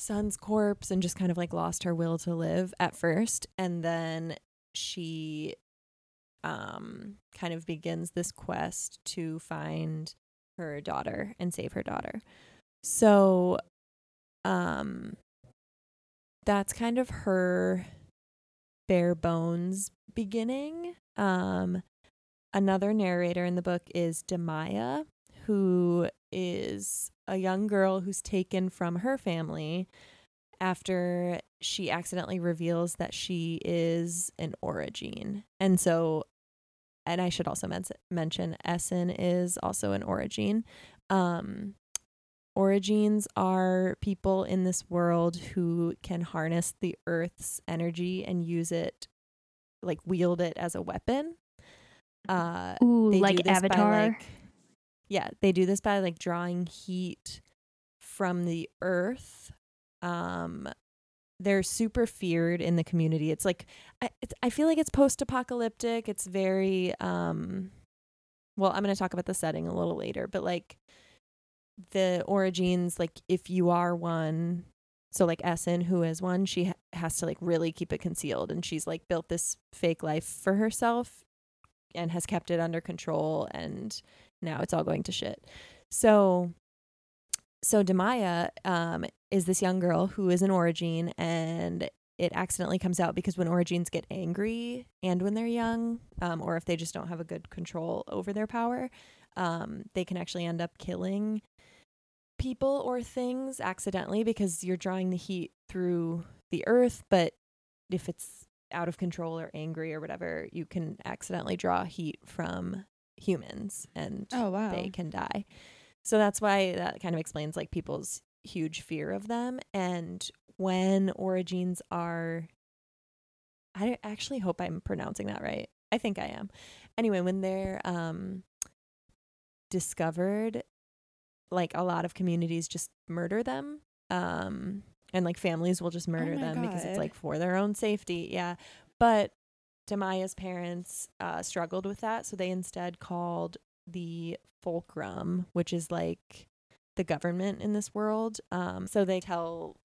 son's corpse and just kind of like lost her will to live at first and then she um kind of begins this quest to find her daughter and save her daughter. So um that's kind of her bare bones beginning. Um another narrator in the book is Damaya who is a young girl who's taken from her family after she accidentally reveals that she is an orogene. And so, and I should also men- mention Essun is also an orogene. Um, orogenes are people in this world who can harness the earth's energy and use it, like wield it as a weapon. Uh, Ooh, like this by, Avatar. like- yeah, they do this by like drawing heat from the earth. Um, they're super feared in the community. It's like I, it's, I feel like it's post-apocalyptic. It's very um, well, I'm going to talk about the setting a little later, but like the orogenes, like if you are one, so like Essun, who is one, she ha- has to like really keep it concealed, and she's like built this fake life for herself, and has kept it under control, and now it's all going to shit. So, so Damaya um, is this young girl who is an Orogene, and it accidentally comes out because when Orogenes get angry and when they're young, um, or if they just don't have a good control over their power, um, they can actually end up killing people or things accidentally because you're drawing the heat through the earth. But if it's out of control or angry or whatever, you can accidentally draw heat from humans and Oh wow. they can die. So that's why that kind of explains like people's huge fear of them. And when orogenes are, I actually hope I'm pronouncing that right. I think I am. Anyway, when they're um, discovered, like a lot of communities just murder them. Um, and like families will just murder my them because it's like for their own safety. Yeah. But Damaya's parents uh, struggled with that. So they instead called the fulcrum, which is like the government in this world. Um, so they tell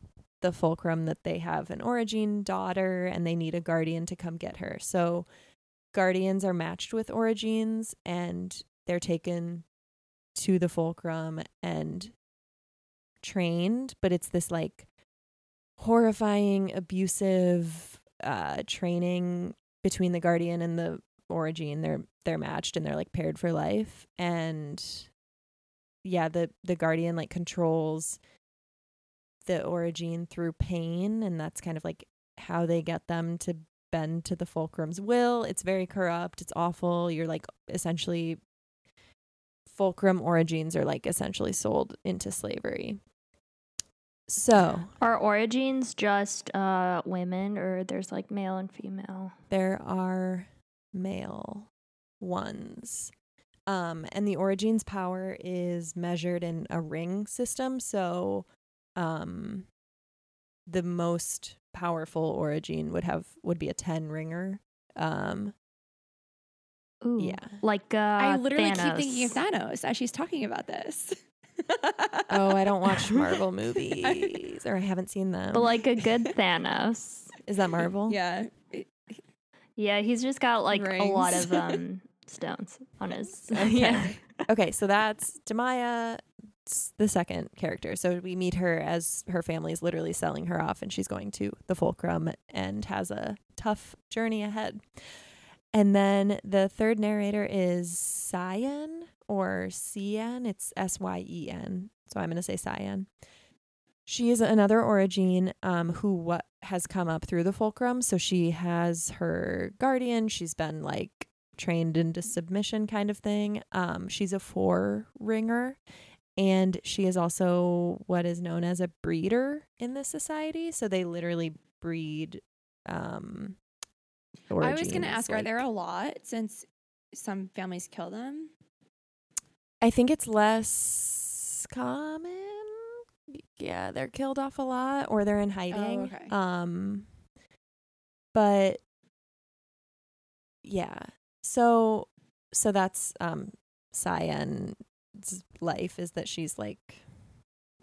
the fulcrum that they have an orogene daughter and they need a guardian to come get her. So guardians are matched with orogenes and they're taken to the fulcrum and trained, but it's this like horrifying, abusive uh training between the guardian and the orogene. They're they're matched and they're like paired for life. And yeah, the the guardian like controls the orogene through pain and that's kind of like how they get them to bend to the fulcrum's will. It's very corrupt, it's awful. You're like essentially fulcrum orogenes are like essentially sold into slavery. So Are orogenes just uh women or there's like male and female? there are male ones. Um, and the orogenes power is measured in a ring system. So um, the most powerful orogene would have would be a 10 ringer. Um, Ooh. Yeah. Like uh I literally keep thinking of Thanos as she's talking about this. oh, I don't watch Marvel movies or I haven't seen them. But like a good Thanos. is that Marvel? Yeah. Yeah, he's just got like a lot of um stones on his Okay. yeah. okay, so that's Damaya, the second character. So we meet her as her family is literally selling her off, and she's going to the Fulcrum and has a tough journey ahead. And then the third narrator is Syen or Syen. It's S Y E N. So I'm going to say Syen. She is another orogene um, who what has come up through the fulcrum. So she has her guardian. She's been like trained into submission kind of thing. Um, she's a four ringer, and she is also what is known as a breeder in this society. So they literally breed. Um, I was going to ask, are there a lot since some families kill them? I think it's less common. Yeah, they're killed off a lot or they're in hiding. okay. Um but yeah. So so that's um Syen's life is that she's like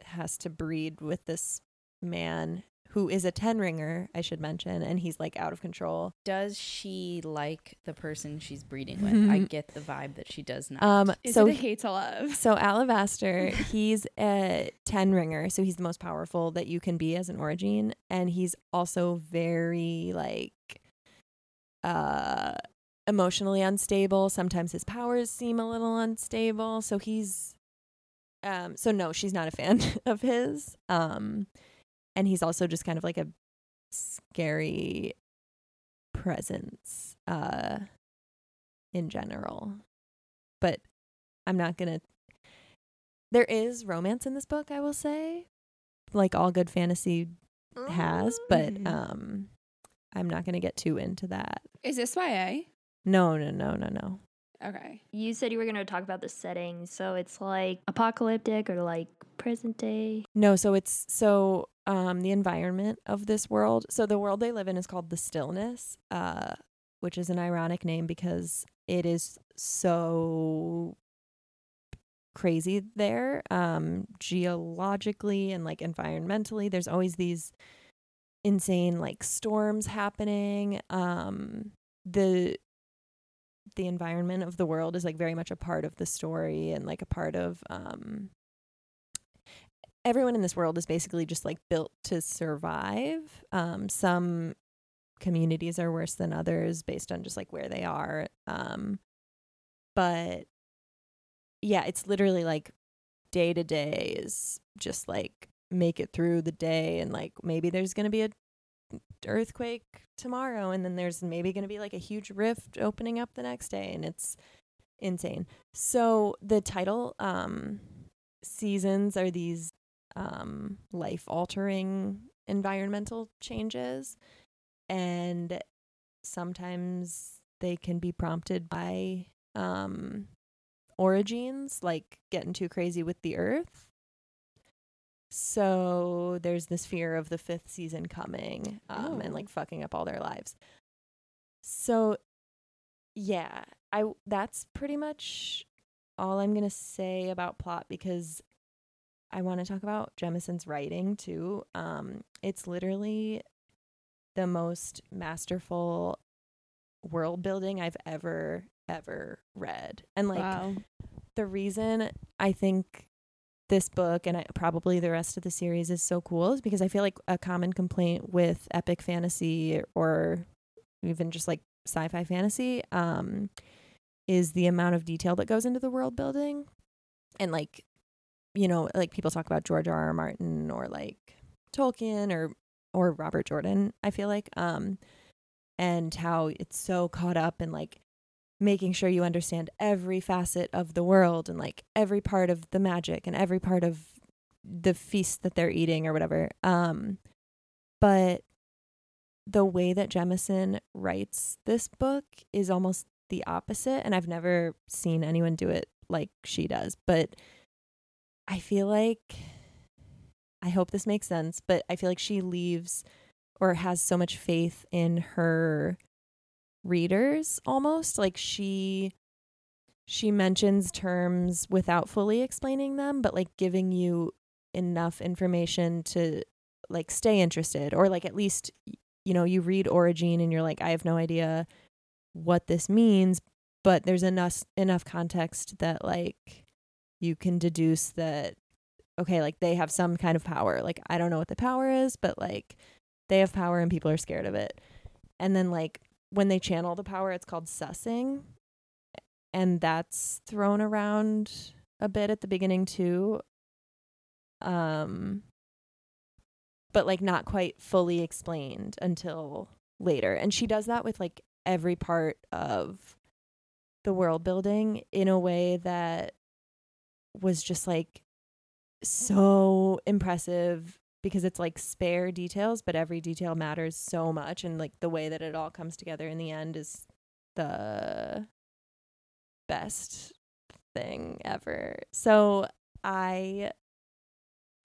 has to breed with this man who is a 10 ringer, I should mention, and he's like out of control. Does she like the person she's breeding with? I get the vibe that she does not. Um Is so it a hate to love? So Alabaster, he's a ten ringer, so he's the most powerful that you can be as an orogene, and he's also very like uh emotionally unstable. Sometimes his powers seem a little unstable, so he's um so no, she's not a fan of his. Um and he's also just kind of like a scary presence uh in general. But I'm not going to there is romance in this book, I will say, like all good fantasy has, but Mhm. um I'm not going to get too into that. Is this YA? No, no, no, no, no. Okay. You said you were gonna talk about the setting, so it's like apocalyptic or like present day. No, so it's so um the environment of this world. So the world they live in is called the Stillness, uh which is an ironic name because it is so crazy there um geologically and like environmentally there's always these insane like storms happening um the the environment of the world is like very much a part of the story and like a part of um everyone in this world is basically just like built to survive. Um some communities are worse than others based on just like where they are. Um but yeah it's literally like day to day is just like make it through the day and like maybe there's going to be a earthquake tomorrow and then there's maybe going to be like a huge rift opening up the next day and it's insane. So the title um seasons are these um life altering environmental changes. And sometimes they can be prompted by um orogenes like getting too crazy with the earth. So there's this fear of the fifth season coming um and Oh. like fucking up all their lives. So yeah i that's pretty much all i'm to say about plot because i want to talk about jemison's writing too um it's literally the most masterful world building I've ever ever read. And like wow. the reason I think this book and I, probably the rest of the series is so cool is because I feel like a common complaint with epic fantasy or even just like sci-fi fantasy um is the amount of detail that goes into the world building and like you know like people talk about George R. R. Martin or like Tolkien or or Robert Jordan, I feel like. Um and how it's so caught up in like making sure you understand every facet of the world and like every part of the magic and every part of the feast that they're eating or whatever. Um but the way that Jemison writes this book is almost the opposite and I've never seen anyone do it like she does. But I feel like I hope this makes sense, but I feel like she leaves or has so much faith in her readers almost like she she mentions terms without fully explaining them but like giving you enough information to like stay interested or like at least you know you read orogene and you're like I have no idea what this means but there's enough enough context that like you can deduce that okay like they have some kind of power. Like I don't know what the power is but like they have power and people are scared of it. And then like when they channel the power it's called sessing. And that's thrown around a bit at the beginning too. Um but like not quite fully explained until later. And she does that with like every part of the world building in a way that was just like so impressive because it's like spare details but every detail matters so much and like the way that it all comes together in the end is the best thing ever so i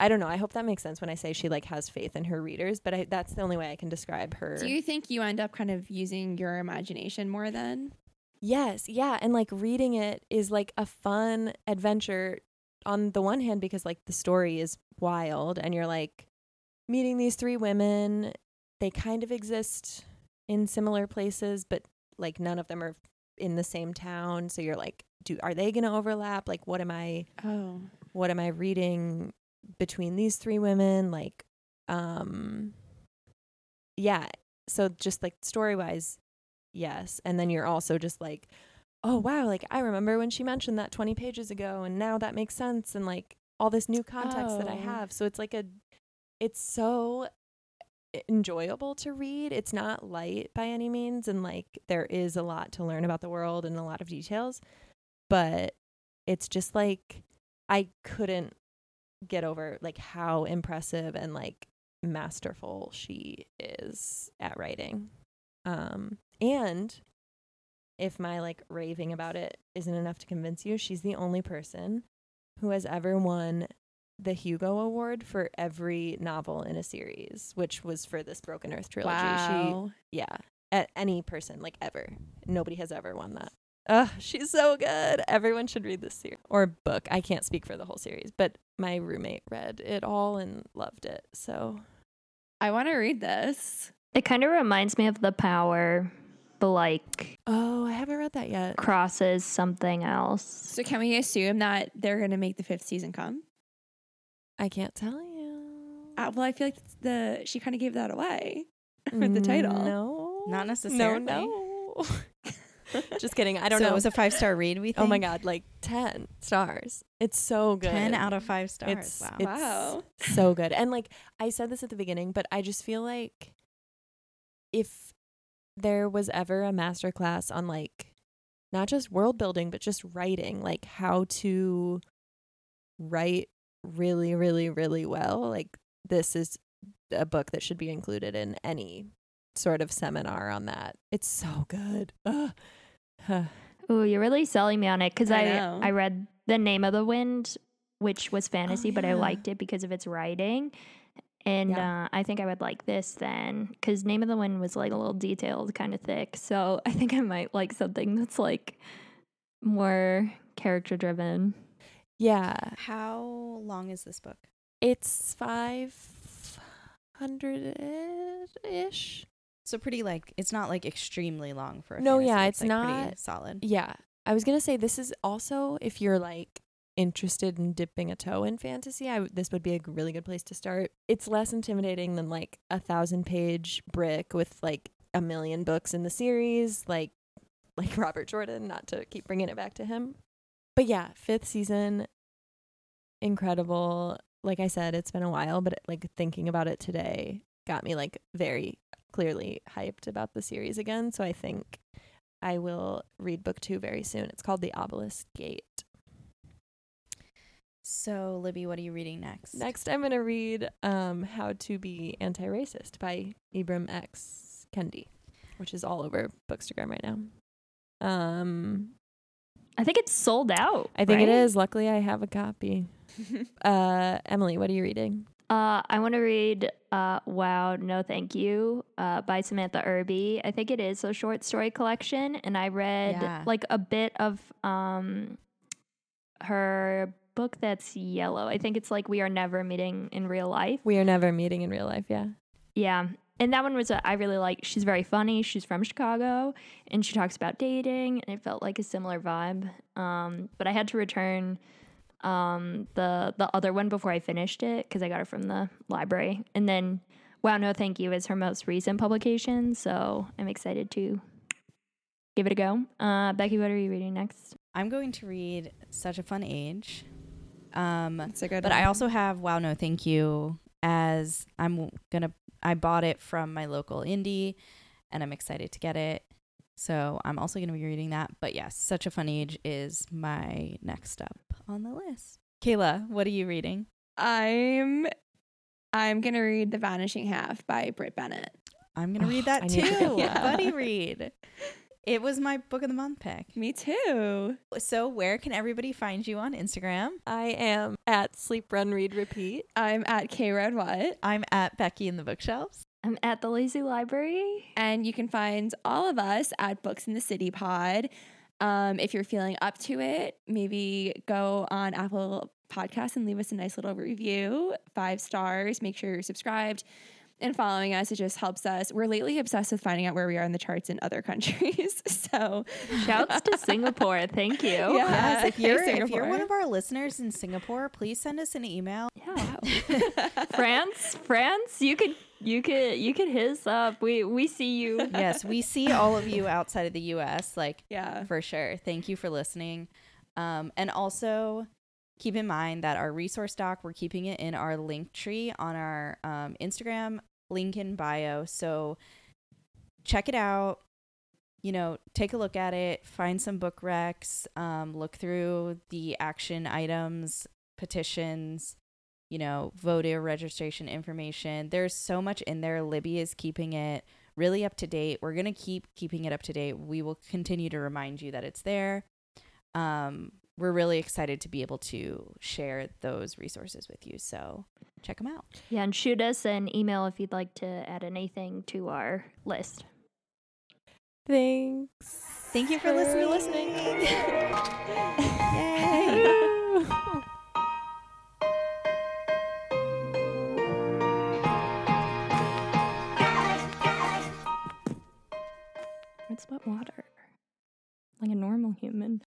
i don't know i hope that makes sense when i say she like has faith in her readers but I, that's the only way i can describe her Do you think you end up kind of using your imagination more then? Yes, yeah, and like reading it is like a fun adventure on the one hand because like the story is wild and you're like meeting these three women, they kind of exist in similar places but like none of them are in the same town, so you're like do are they going to overlap? Like what am I Oh. what am I reading between these three women? Like, um, yeah. So just like story wise, yes. And then you're also just like, oh wow, like I remember when she mentioned that 20 pages ago, and now that makes sense, and like all this new context that I Oh. have. So it's like a, it's so enjoyable to read. It's not light by any means, and like there is a lot to learn about the world and a lot of details, but it's just like I couldn't get over like how impressive and like masterful she is at writing. Um and if my like raving about it isn't enough to convince you, she's the only person who has ever won the Hugo Award for every novel in a series, which was for this Broken Earth trilogy. Wow. She yeah, at any person like ever. Nobody has ever won that. Ugh, she's so good. Everyone should read this series or book. I can't speak for the whole series, but my roommate read it all and loved it. So I want to read this. It kind of reminds me of The Power, but like Oh, I haven't read that yet. crosses something else. So can we assume that they're going to make the fifth season come? I can't tell you. Uh, well, I feel like the she kind of gave that away with the title. No. Not necessarily. No, no. Just kidding. I don't so know. it was a five star read. We think. oh my god, like 10 stars. It's so good. ten out of five stars. It's, wow. it's Wow. so good. And like I said this at the beginning, but I just feel like if there was ever a master class on like not just world building, but just writing, like how to write really, really, really well, like this is a book that should be included in any sort of seminar on that. It's so good. Ooh, you're really selling me on it because I I. I, read The Name of the Wind, which was oh, fantasy, but I liked it because of its writing. And Yeah. uh, I think I would like this then because Name of the Wind was like a little detailed, kind of thick. So I think I might like something that's like more character driven. Yeah. How long is this book? It's 500 ish. So pretty like it's not like extremely long for a No, yeah, fantasy. it's like, pretty not- solid. Yeah. I was going to say this is also if you're like interested in dipping a toe in fantasy, this would be a really good place to start. It's less intimidating than like a thousand page brick with like a million books in the series, like like Robert Jordan, not to keep bringing it back to him. But yeah, fifth season, incredible. Like I said, it's been a while, but like thinking about it today got me like very clearly hyped about the series again. So I think I will read book two very soon. It's called The Obelisk Gate. So Libby, what are you reading next? Next, I'm going to read um, How to Be Anti Racist by Ibram X. Kendi, which is all over Bookstagram right now. Um, I think it's sold out. I think it right? is. Luckily, I have a copy. Uh, Emily, what are you reading? Uh, I want to read uh, Wow, No Thank You uh, by Samantha Irby. I think it is a short story collection. And I read Yeah. like a bit of um, her book that's yellow. I think it's like We Are Never Meeting in Real Life. We are never meeting in real life. Yeah. Yeah. And that one was, a, I really like, she's very funny. She's from Chicago and she talks about dating and it felt like a similar vibe. Um, but I had to return um, the, the other one before I finished it because I got it from the library. And then Wow, No Thank You is her most recent publication. So I'm excited to give it a go. Uh, Becky, what are you reading next? I'm going to read Such a Fun Age. Um, That's a good but one. I also have Wow No Thank You as I'm gonna I bought it from my local indie and I'm excited to get it. So I'm also gonna be reading that. But yes, Such a Fun Age is my next up on the list. Kayla, what are you reading? I'm I'm gonna read The Vanishing Half by Brit Bennett. I'm gonna read Oh, that I need to too. Buddy read. It was my book of the month pick. Me too. So where can everybody find you on Instagram? I am at Sleep, Run, Read, Repeat. I'm at K Red What. I'm at Becky in the bookshelves. I'm at the Lazy Library. And you can find all of us at Books in the City Pod. Um, if you're feeling up to it, maybe go on Apple Podcasts and leave us a nice little review. Five stars. Make sure you're subscribed and following us. It just helps us. We're lately obsessed with finding out where we are in the charts in other countries. So Shouts to Singapore. Thank you. Yeah. Yes, if you're if you're one of our listeners in Singapore, please send us an email. Yeah. France, France, you could you could you could hit us up. We we see you. yes, we see all of you outside of the US, like yeah. for sure. Thank you for listening. Um, and also keep in mind that our resource doc, we're keeping it in our link tree on our um, Instagram, link in bio. So check it out. You know, take a look at it, find some book recs, um, look through the action items, petitions, you know, voter registration information. There's so much in there. Libby is keeping it really up to date. We're going to keep keeping it up to date. We will continue to remind you that it's there. Um, we're really excited to be able to share those resources with you. So check them out. Yeah, and shoot us an email if you'd like to add anything to our list. Thanks. Thank you for listening. listening. Yay. It's but water. Like a normal human.